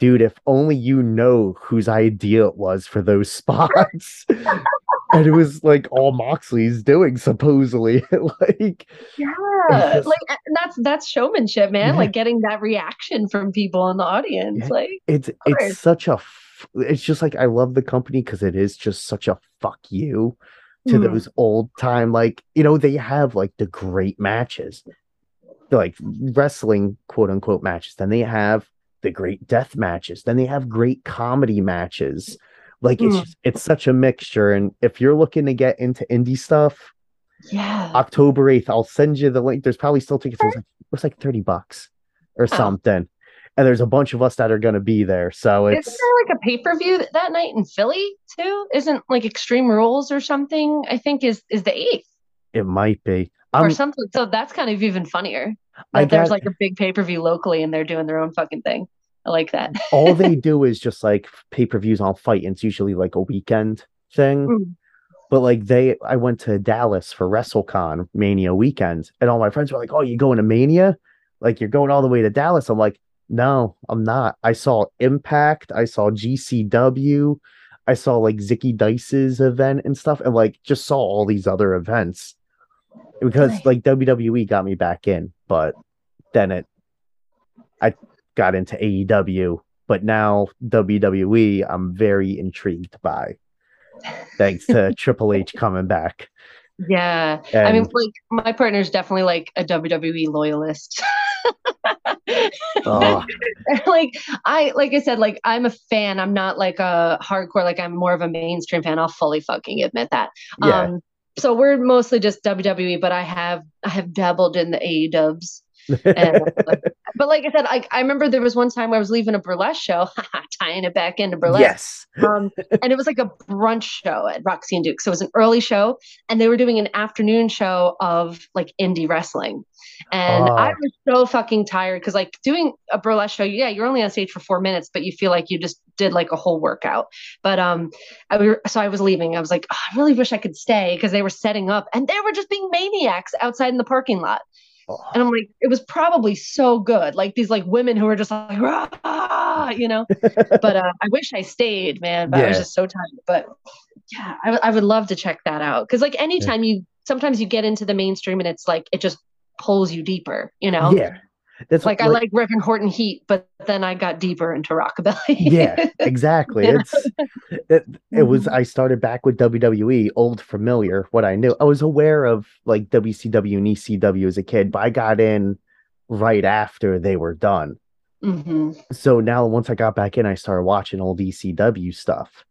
dude, if only you know whose idea it was for those spots. and it was like all Moxley's doing, supposedly. like Yeah. just- Like that's that's showmanship, man. Yeah. Like getting that reaction from people in the audience. Yeah. Like it's it's such a f- it's just like I love the company because it is just such a fuck you to Mm. those old time like you know they have like the great matches like wrestling quote unquote matches then they have the great death matches then they have great comedy matches like it's Mm. just, it's such a mixture and if you're looking to get into indie stuff yeah. October 8th I'll send you the link there's probably still tickets it was like, it was like 30 bucks or Oh. something and there's a bunch of us that are going to be there so it's Isn't there like a pay per view that night in Philly too? Isn't like Extreme Rules or something? I think is is the eighth It might be. Or something. So that's kind of even funnier. That there's got- like a big pay per view locally and they're doing their own fucking thing. I like that. all they do is just like pay per views on FITE, and it's usually like a weekend thing. Mm. But like they, I went to Dallas for WrestleCon Mania weekend, and all my friends were like, "Oh, you going to Mania? Like you're going all the way to Dallas?" I'm like, "No, I'm not. I saw Impact, I saw GCW, I saw like Zicky Dice's event and stuff, and like just saw all these other events because like WWE got me back in, but then it, I got into AEW, but now WWE, I'm very intrigued by, thanks to Triple H coming back. Yeah. And I mean, like my partner's definitely like a WWE loyalist. oh, like I like I said, like I'm a fan. I'm not like a hardcore, like I'm more of a mainstream fan. I'll fully fucking admit that. yeah, Um so we're mostly just WWE, but I have I have dabbled in the AE dubs and but like I said, I, I remember there was one time where I was leaving a burlesque show, tying it back into burlesque. Yes. um, and it was like a brunch show at Roxy and Duke. So it was an early show, and they were doing an afternoon show of like indie wrestling. And Oh. I was so fucking tired because like doing a burlesque show, yeah, you're only on stage for four minutes, but you feel like you just did like a whole workout. But um, I were, so I was leaving. I was like, "Oh, I really wish I could stay because they were setting up and they were just being maniacs outside in the parking lot. Oh. And I'm like, it was probably so good. Like these like women who were just like, "Rah!" you know. but uh, I wish I stayed, man. But I was just so tired. But yeah, I, w- I would love to check that out because like anytime you sometimes you get into the mainstream and it's like it just pulls you deeper, you know. Yeah. That's Like I like and Horton Heat, but then I got deeper into rockabilly. yeah, exactly. Yeah. It's it, it was Mhm. I started back with WWE, old familiar, what I knew. I was aware of like WCW and ECW as a kid, but I got in right after they were done. hmm So now once I got back in, I started watching old ECW stuff.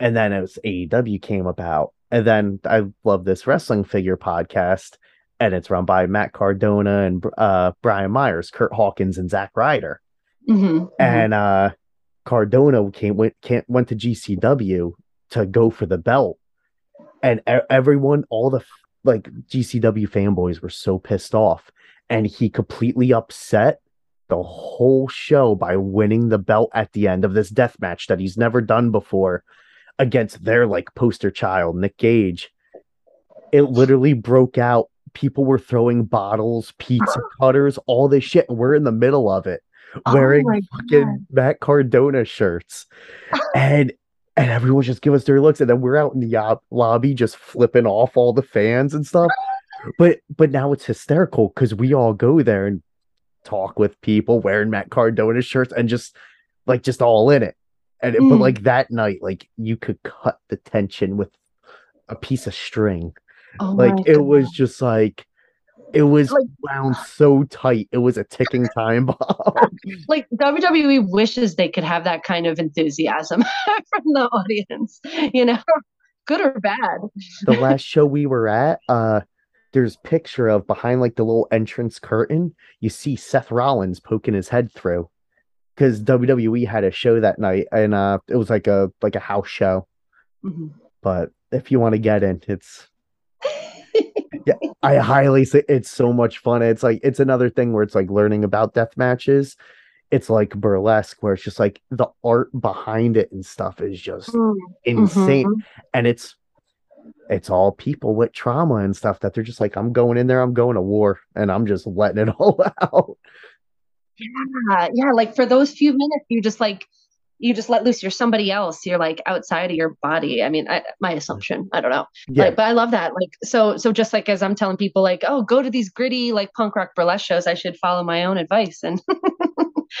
And then it was AEW came about. And then I love this wrestling figure podcast. And it's run by Matt Cardona and uh, Brian Myers, Kurt Hawkins, and Zach Ryder. hmm and uh Cardona came went can't went to GCW to go for the belt, and everyone, all the like GCW fanboys were so pissed off, and he completely upset the whole show by winning the belt at the end of this death match that he's never done before against their like poster child Nick Gage. It literally broke out. People were throwing bottles, pizza cutters, all this shit, and we're in the middle of it Oh wearing my fucking Matt Cardona shirts, and and everyone just give us their looks, and then we're out in the yob- lobby just flipping off all the fans and stuff. But but now it's hysterical because we all go there and talk with people wearing Matt Cardona shirts and just like just all in it. And it- but Mm. like that night, like you could cut the tension with a piece of string. Oh Like it was just like it was Like- wound so tight. It was a ticking time bomb. like WWE wishes they could have that kind of enthusiasm from the audience, you know, good or bad. the last show we were at, uh, there's picture of behind like the little entrance curtain, you see Seth Rollins poking his head through. Because WWE had a show that night and uh it was like a like a house show. Mhm. But if you want to get in, it's yeah, I highly say it's so much fun. It's like it's another thing where it's like learning about death matches. It's like burlesque, where it's just like the art behind it and stuff is just Mm, insane and it's it's all people with trauma and stuff that they're just like i'm going in there i'm going to war and i'm just letting it all out Yeah, yeah. Like for those few minutes, you just like you just let loose. You're somebody else. You're like outside of your body. I mean, I, my assumption. I don't know. yeah Like, but I love that. Like, so, so just like as I'm telling people, like, oh, go to these gritty like punk rock burlesque shows. I should follow my own advice and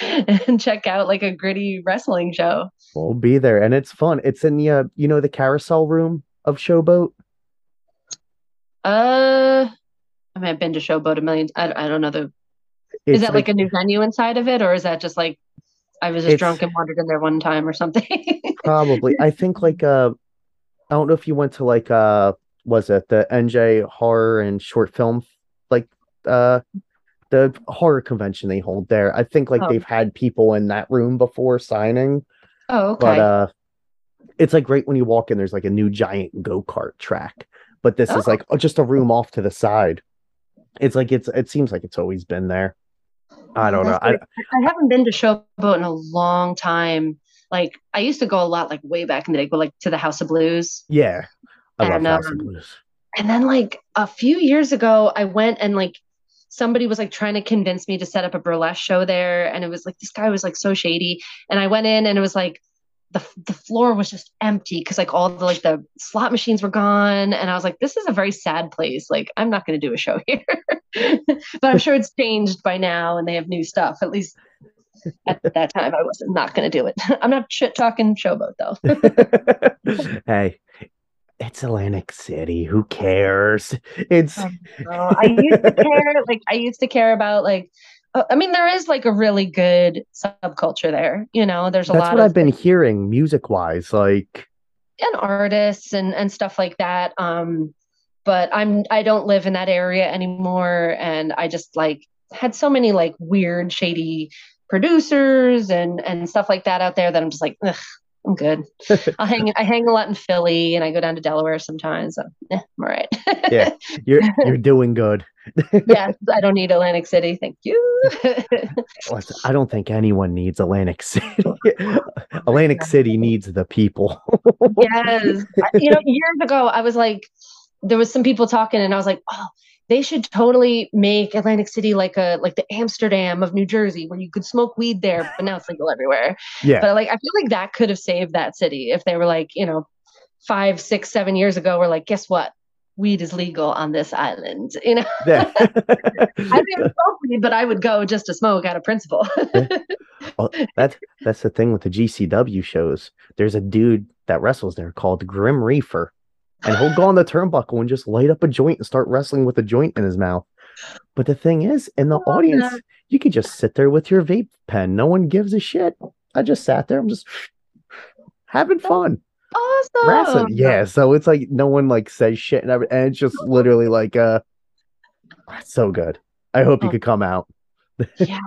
and check out like a gritty wrestling show. we'll be there and it's fun it's in the uh, you know the carousel room of showboat Uh, I mean, I've been to Showboat a million. I, I don't know the. it's is that like, a new venue inside of it, or is that just like I was just It's- drunk and wandered in there one time or something? probably i think like uh i don't know if you went to like uh was it the nj horror and short film like uh the horror convention they hold there i think like Oh. they've had people in that room before signing oh, okay. but uh it's like right when you walk in there's like a new giant go-kart track but this is Oh. like oh, just a room off to the side it's like it's it seems like it's always been there i don't know I. I haven't been to Showboat in a long time. Like I used to go a lot, like way back in the day, go like to the House of Blues. yeah i love And, House of um, Blues. And then like a few years ago, I went and like somebody was like trying to convince me to set up a burlesque show there, and it was like this guy was like so shady. And I went in and it was like the the floor was just empty because like all the like the slot machines were gone, and I was like, this is a very sad place. Like I'm not going to do a show here, but I'm sure it's changed by now, and they have new stuff. At least at that time, I was not going to do it. I'm not shit talking showboat though. hey it's atlantic city who cares it's So I used to care, like I used to care about like I mean there is like a really good subculture there, you know. There's a that's lot That's what of i've been hearing music wise like and artists and and stuff like that. Um but I'm I don't live in that area anymore and I just like had so many like weird, shady producers and and stuff like that out there that I'm just like, I'm good. I hang I hang a lot in Philly and I go down to Delaware sometimes. So, eh, I'm all right. yeah, you're you're doing good. Yeah, I don't need Atlantic City. Thank you. I don't think anyone needs Atlantic City. Atlantic City needs the people. yes, you know, years ago I was like, there was some people talking, and I was like, oh, they should totally make Atlantic City like a like the Amsterdam of New Jersey, where you could smoke weed there, but now it's legal everywhere. Yeah. But like I feel like that could have saved that city if they were like, you know, five, six, seven years ago, we're like, guess what? Weed is legal on this island. You know, Yeah. I didn't smoke weed, but I would go just to smoke out of principle. Well, that's that's the thing with the GCW shows. There's a dude that wrestles there called Grim Reefer, and he'll go on the turnbuckle and just light up a joint and start wrestling with a joint in his mouth. But the thing is, in the oh, love audience, you could just sit there with your vape pen. No one gives a shit. I just sat there. I'm just having fun. Awesome. Wrestling. Yeah. So it's like no one like says shit and, and it's just literally like uh so good. I hope you Oh. could come out. yeah,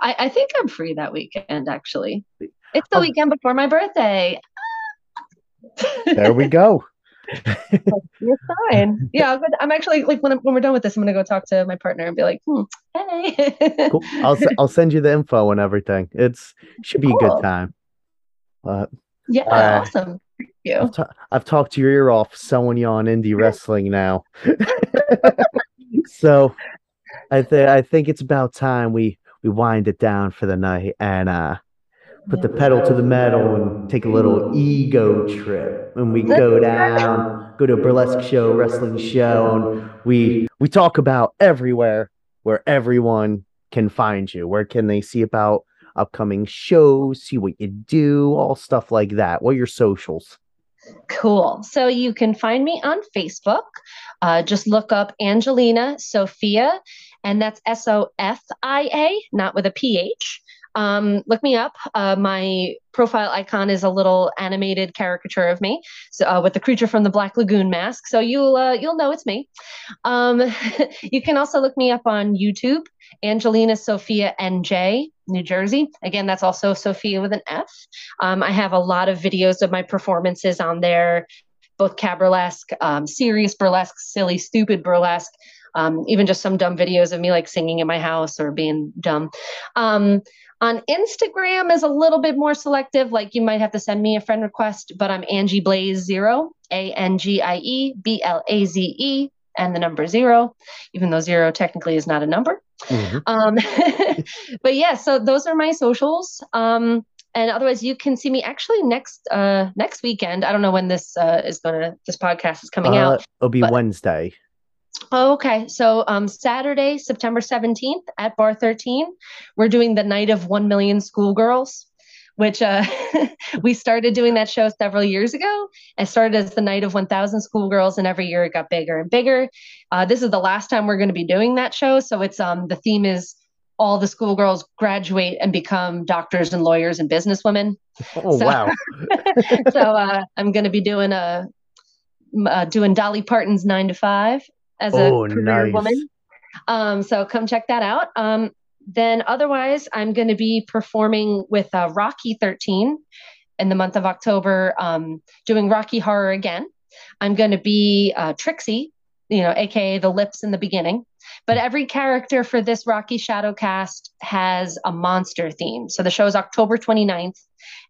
I, I think I'm free that weekend. Actually, it's the Oh. weekend before my birthday. There we go. You're fine. Yeah, go, I'm actually like when I'm, when we're done with this, I'm gonna go talk to my partner and be like, hmm, hey. Cool. I'll I'll send you the info and everything. It's should be a good time. Uh, yeah, Uh, awesome. You. I've, ta- I've talked your ear off selling you on indie wrestling now. so I think I think it's about time we we wind it down for the night and uh put the pedal to the metal and take a little ego trip. And we go down, go to a burlesque show, wrestling show, and we we talk about everywhere where everyone can find you. Where can they see about upcoming shows, see what you do, all stuff like that. What are your socials? Cool. So you can find me on Facebook. Uh, just look up Angelina Sofia, and that's S O F I A, not with a P H. Um, look me up. Uh, my profile icon is a little animated caricature of me, so uh, with the creature from the Black Lagoon mask. So you'll uh, you'll know it's me. Um, you can also look me up on YouTube, Angelina Sofia NJ, New Jersey. Again, that's also Sofia with an F. Um, I have a lot of videos of my performances on there, both caburlesque, um, serious burlesque, silly, stupid burlesque, um, even just some dumb videos of me like singing in my house or being dumb. Um, on Instagram is a little bit more selective. Like you might have to send me a friend request, but I'm Angie Blaze Zero, A N G I E B L A Z E, and the number zero, even though zero technically is not a number. Mhm. Um, but yeah, so those are my socials. Um, and otherwise, you can see me actually next uh, next weekend. I don't know when this uh, is gonna this podcast is coming Uh, out. it'll be but- Wednesday. Oh, okay, so um, Saturday, September seventeenth at Bar Thirteen, we're doing the night of one million schoolgirls. Which uh, we started doing that show several years ago. I started as the night of 1,000 schoolgirls, and every year it got bigger and bigger. Uh, this is the last time we're going to be doing that show, so it's um the theme is all the schoolgirls graduate and become doctors and lawyers and businesswomen. Oh So- wow. so uh, I'm going to be doing a uh, doing Dolly Parton's Nine to Five as a Oh, career nice. woman. Um, so come check that out. Um, then otherwise, I'm going to be performing with uh, Rocky 13 in the month of October, um, doing Rocky Horror again. I'm going to be uh, Trixie, you know, aka the lips in the beginning. But every character for this Rocky Shadow cast has a monster theme. So the show is October 29th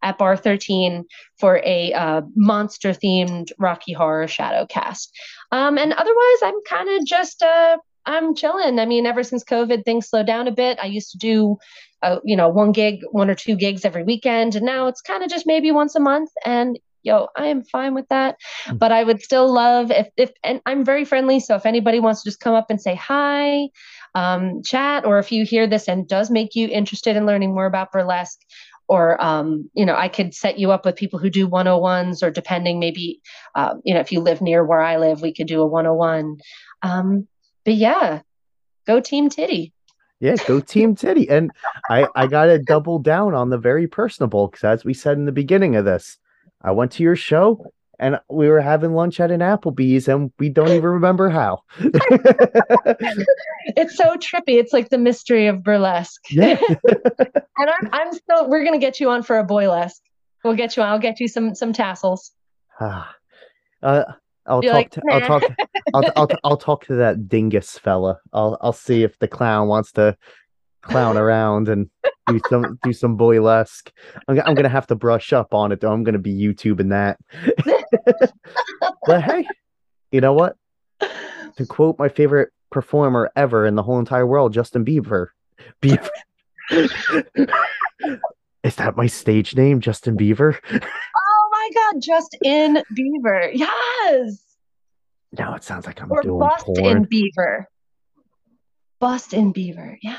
at Bar 13 for a uh, monster themed Rocky Horror Shadow cast. Um, and otherwise, I'm kind of just uh, I'm chilling. I mean, ever since COVID, things slowed down a bit. I used to do, uh, you know, one gig, one or two gigs every weekend, and now it's kind of just maybe once a month. And yo, I am fine with that. But I would still love if if and I'm very friendly. So if anybody wants to just come up and say hi, um, chat, or if you hear this and does make you interested in learning more about burlesque, or um, you know, I could set you up with people who do 101s, or depending, maybe uh, you know, if you live near where I live, we could do a 101. Um, but yeah, go Team Titty. Yeah, go Team Titty. And I, I got to double down on the very personable because, as we said in the beginning of this, I went to your show and we were having lunch at an Applebee's, and we don't even remember how. it's so trippy. It's like the mystery of burlesque. Yeah. and I'm, I'm still. We're gonna get you on for a boylesque. We'll get you on. I'll get you some some tassels. Ah. uh, I'll You're talk. like, to, I'll talk. I'll, I'll I'll talk to that dingus fella. I'll I'll see if the clown wants to clown around and do some do some boylesque. I'm, I'm gonna have to brush up on it though. I'm gonna be YouTubing that. but hey, you know what? To quote my favorite performer ever in the whole entire world, Justin Bieber. Bieber. Is that my stage name, Justin Bieber? Oh my God, just in Beaver. Yes. No, it sounds like I'm Or doing bust porn. in Beaver. Bust in Beaver. Yeah.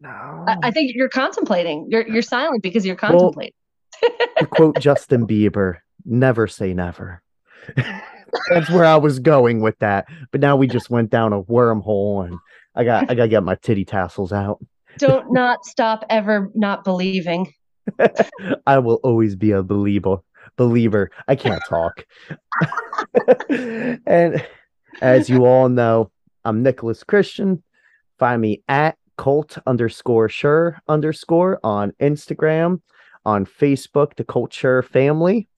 No. I, I think you're contemplating. You're you're silent because you're contemplating. to quote Justin Bieber, never say never. That's where I was going with that. But now we just went down a wormhole and I got I gotta get my titty tassels out. Don't not stop ever not believing. I will always be a believer. Believer. I can't talk. and as you all know, I'm Nicholas Christian. Find me at cult underscore sure underscore on Instagram, on Facebook, the Cult?Sure! Family.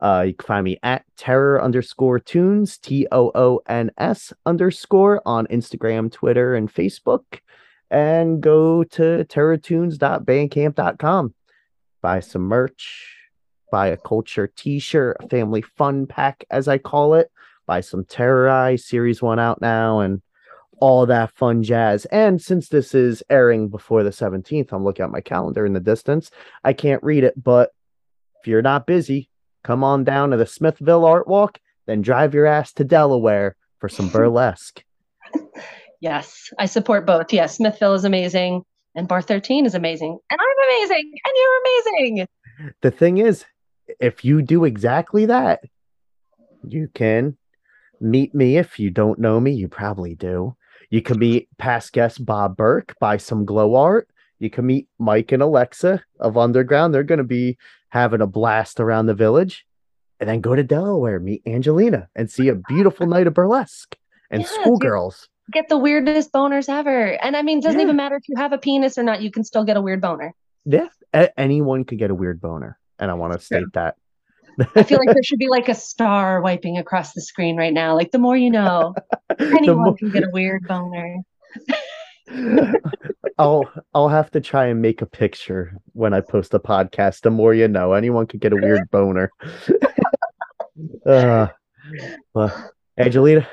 Uh, you can find me at terror underscore tunes, T O O N S underscore on Instagram, Twitter, and Facebook. And go to terrortunes.bandcamp.com. Buy some merch, buy a Cult?Sure! t shirt, a family fun pack, as I call it. Buy some Terror Eye Series 1 out now and all that fun jazz. And since this is airing before the 17th, I'm looking at my calendar in the distance. I can't read it, but if you're not busy, come on down to the Smithville Art Walk, then drive your ass to Delaware for some burlesque. Yes, I support both. Yes, Smithville is amazing, and Bar 13 is amazing, and I'm amazing, and you're amazing. the thing is, if you do exactly that, you can meet me. If you don't know me, you probably do. You can meet past guest Bob Burke, buy some glow art. You can meet Mike and Alexa of Underground. They're going to be having a blast around the village. And then go to Delaware, meet Angelina, and see a beautiful night of burlesque and Yes, schoolgirls. Get the weirdest boners ever, and I mean, it doesn't Yeah. even matter if you have a penis or not. You can still get a weird boner. Yeah, a- anyone could get a weird boner. And I want to state that. I feel like there should be like a star wiping across the screen right now. Like the more you know, anyone can get a weird boner. I'll I'll have to try and make a picture when I post a podcast. The more you know, anyone could get a weird boner. uh, well, Angelina,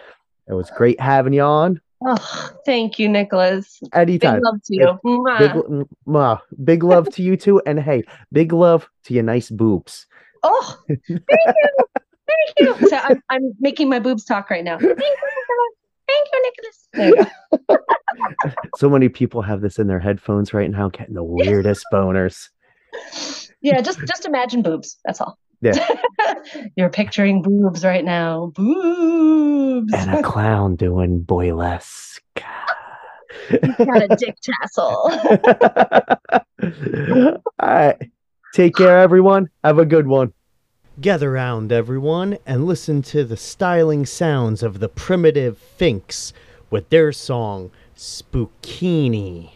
it was great having you on. Oh, thank you, Nicholas. Big Anytime. love to you. Mwah. Big, mwah. big love to you too, and hey, big love to your nice boobs. Oh, thank you. Thank you. So I'm, I'm making my boobs talk right now. Thank you, Nicholas. Thank you, Nicholas. You. So many people have this in their headphones right now, getting the weirdest boners. Yeah, just just imagine boobs. That's all. Yeah. You're picturing boobs right now. Boobs. And a clown doing boylesque. Got a dick tassel. All right. Take care, everyone. Have a good one. Gather round, everyone, and listen to the styling sounds of the primitive Finks with their song Spookini.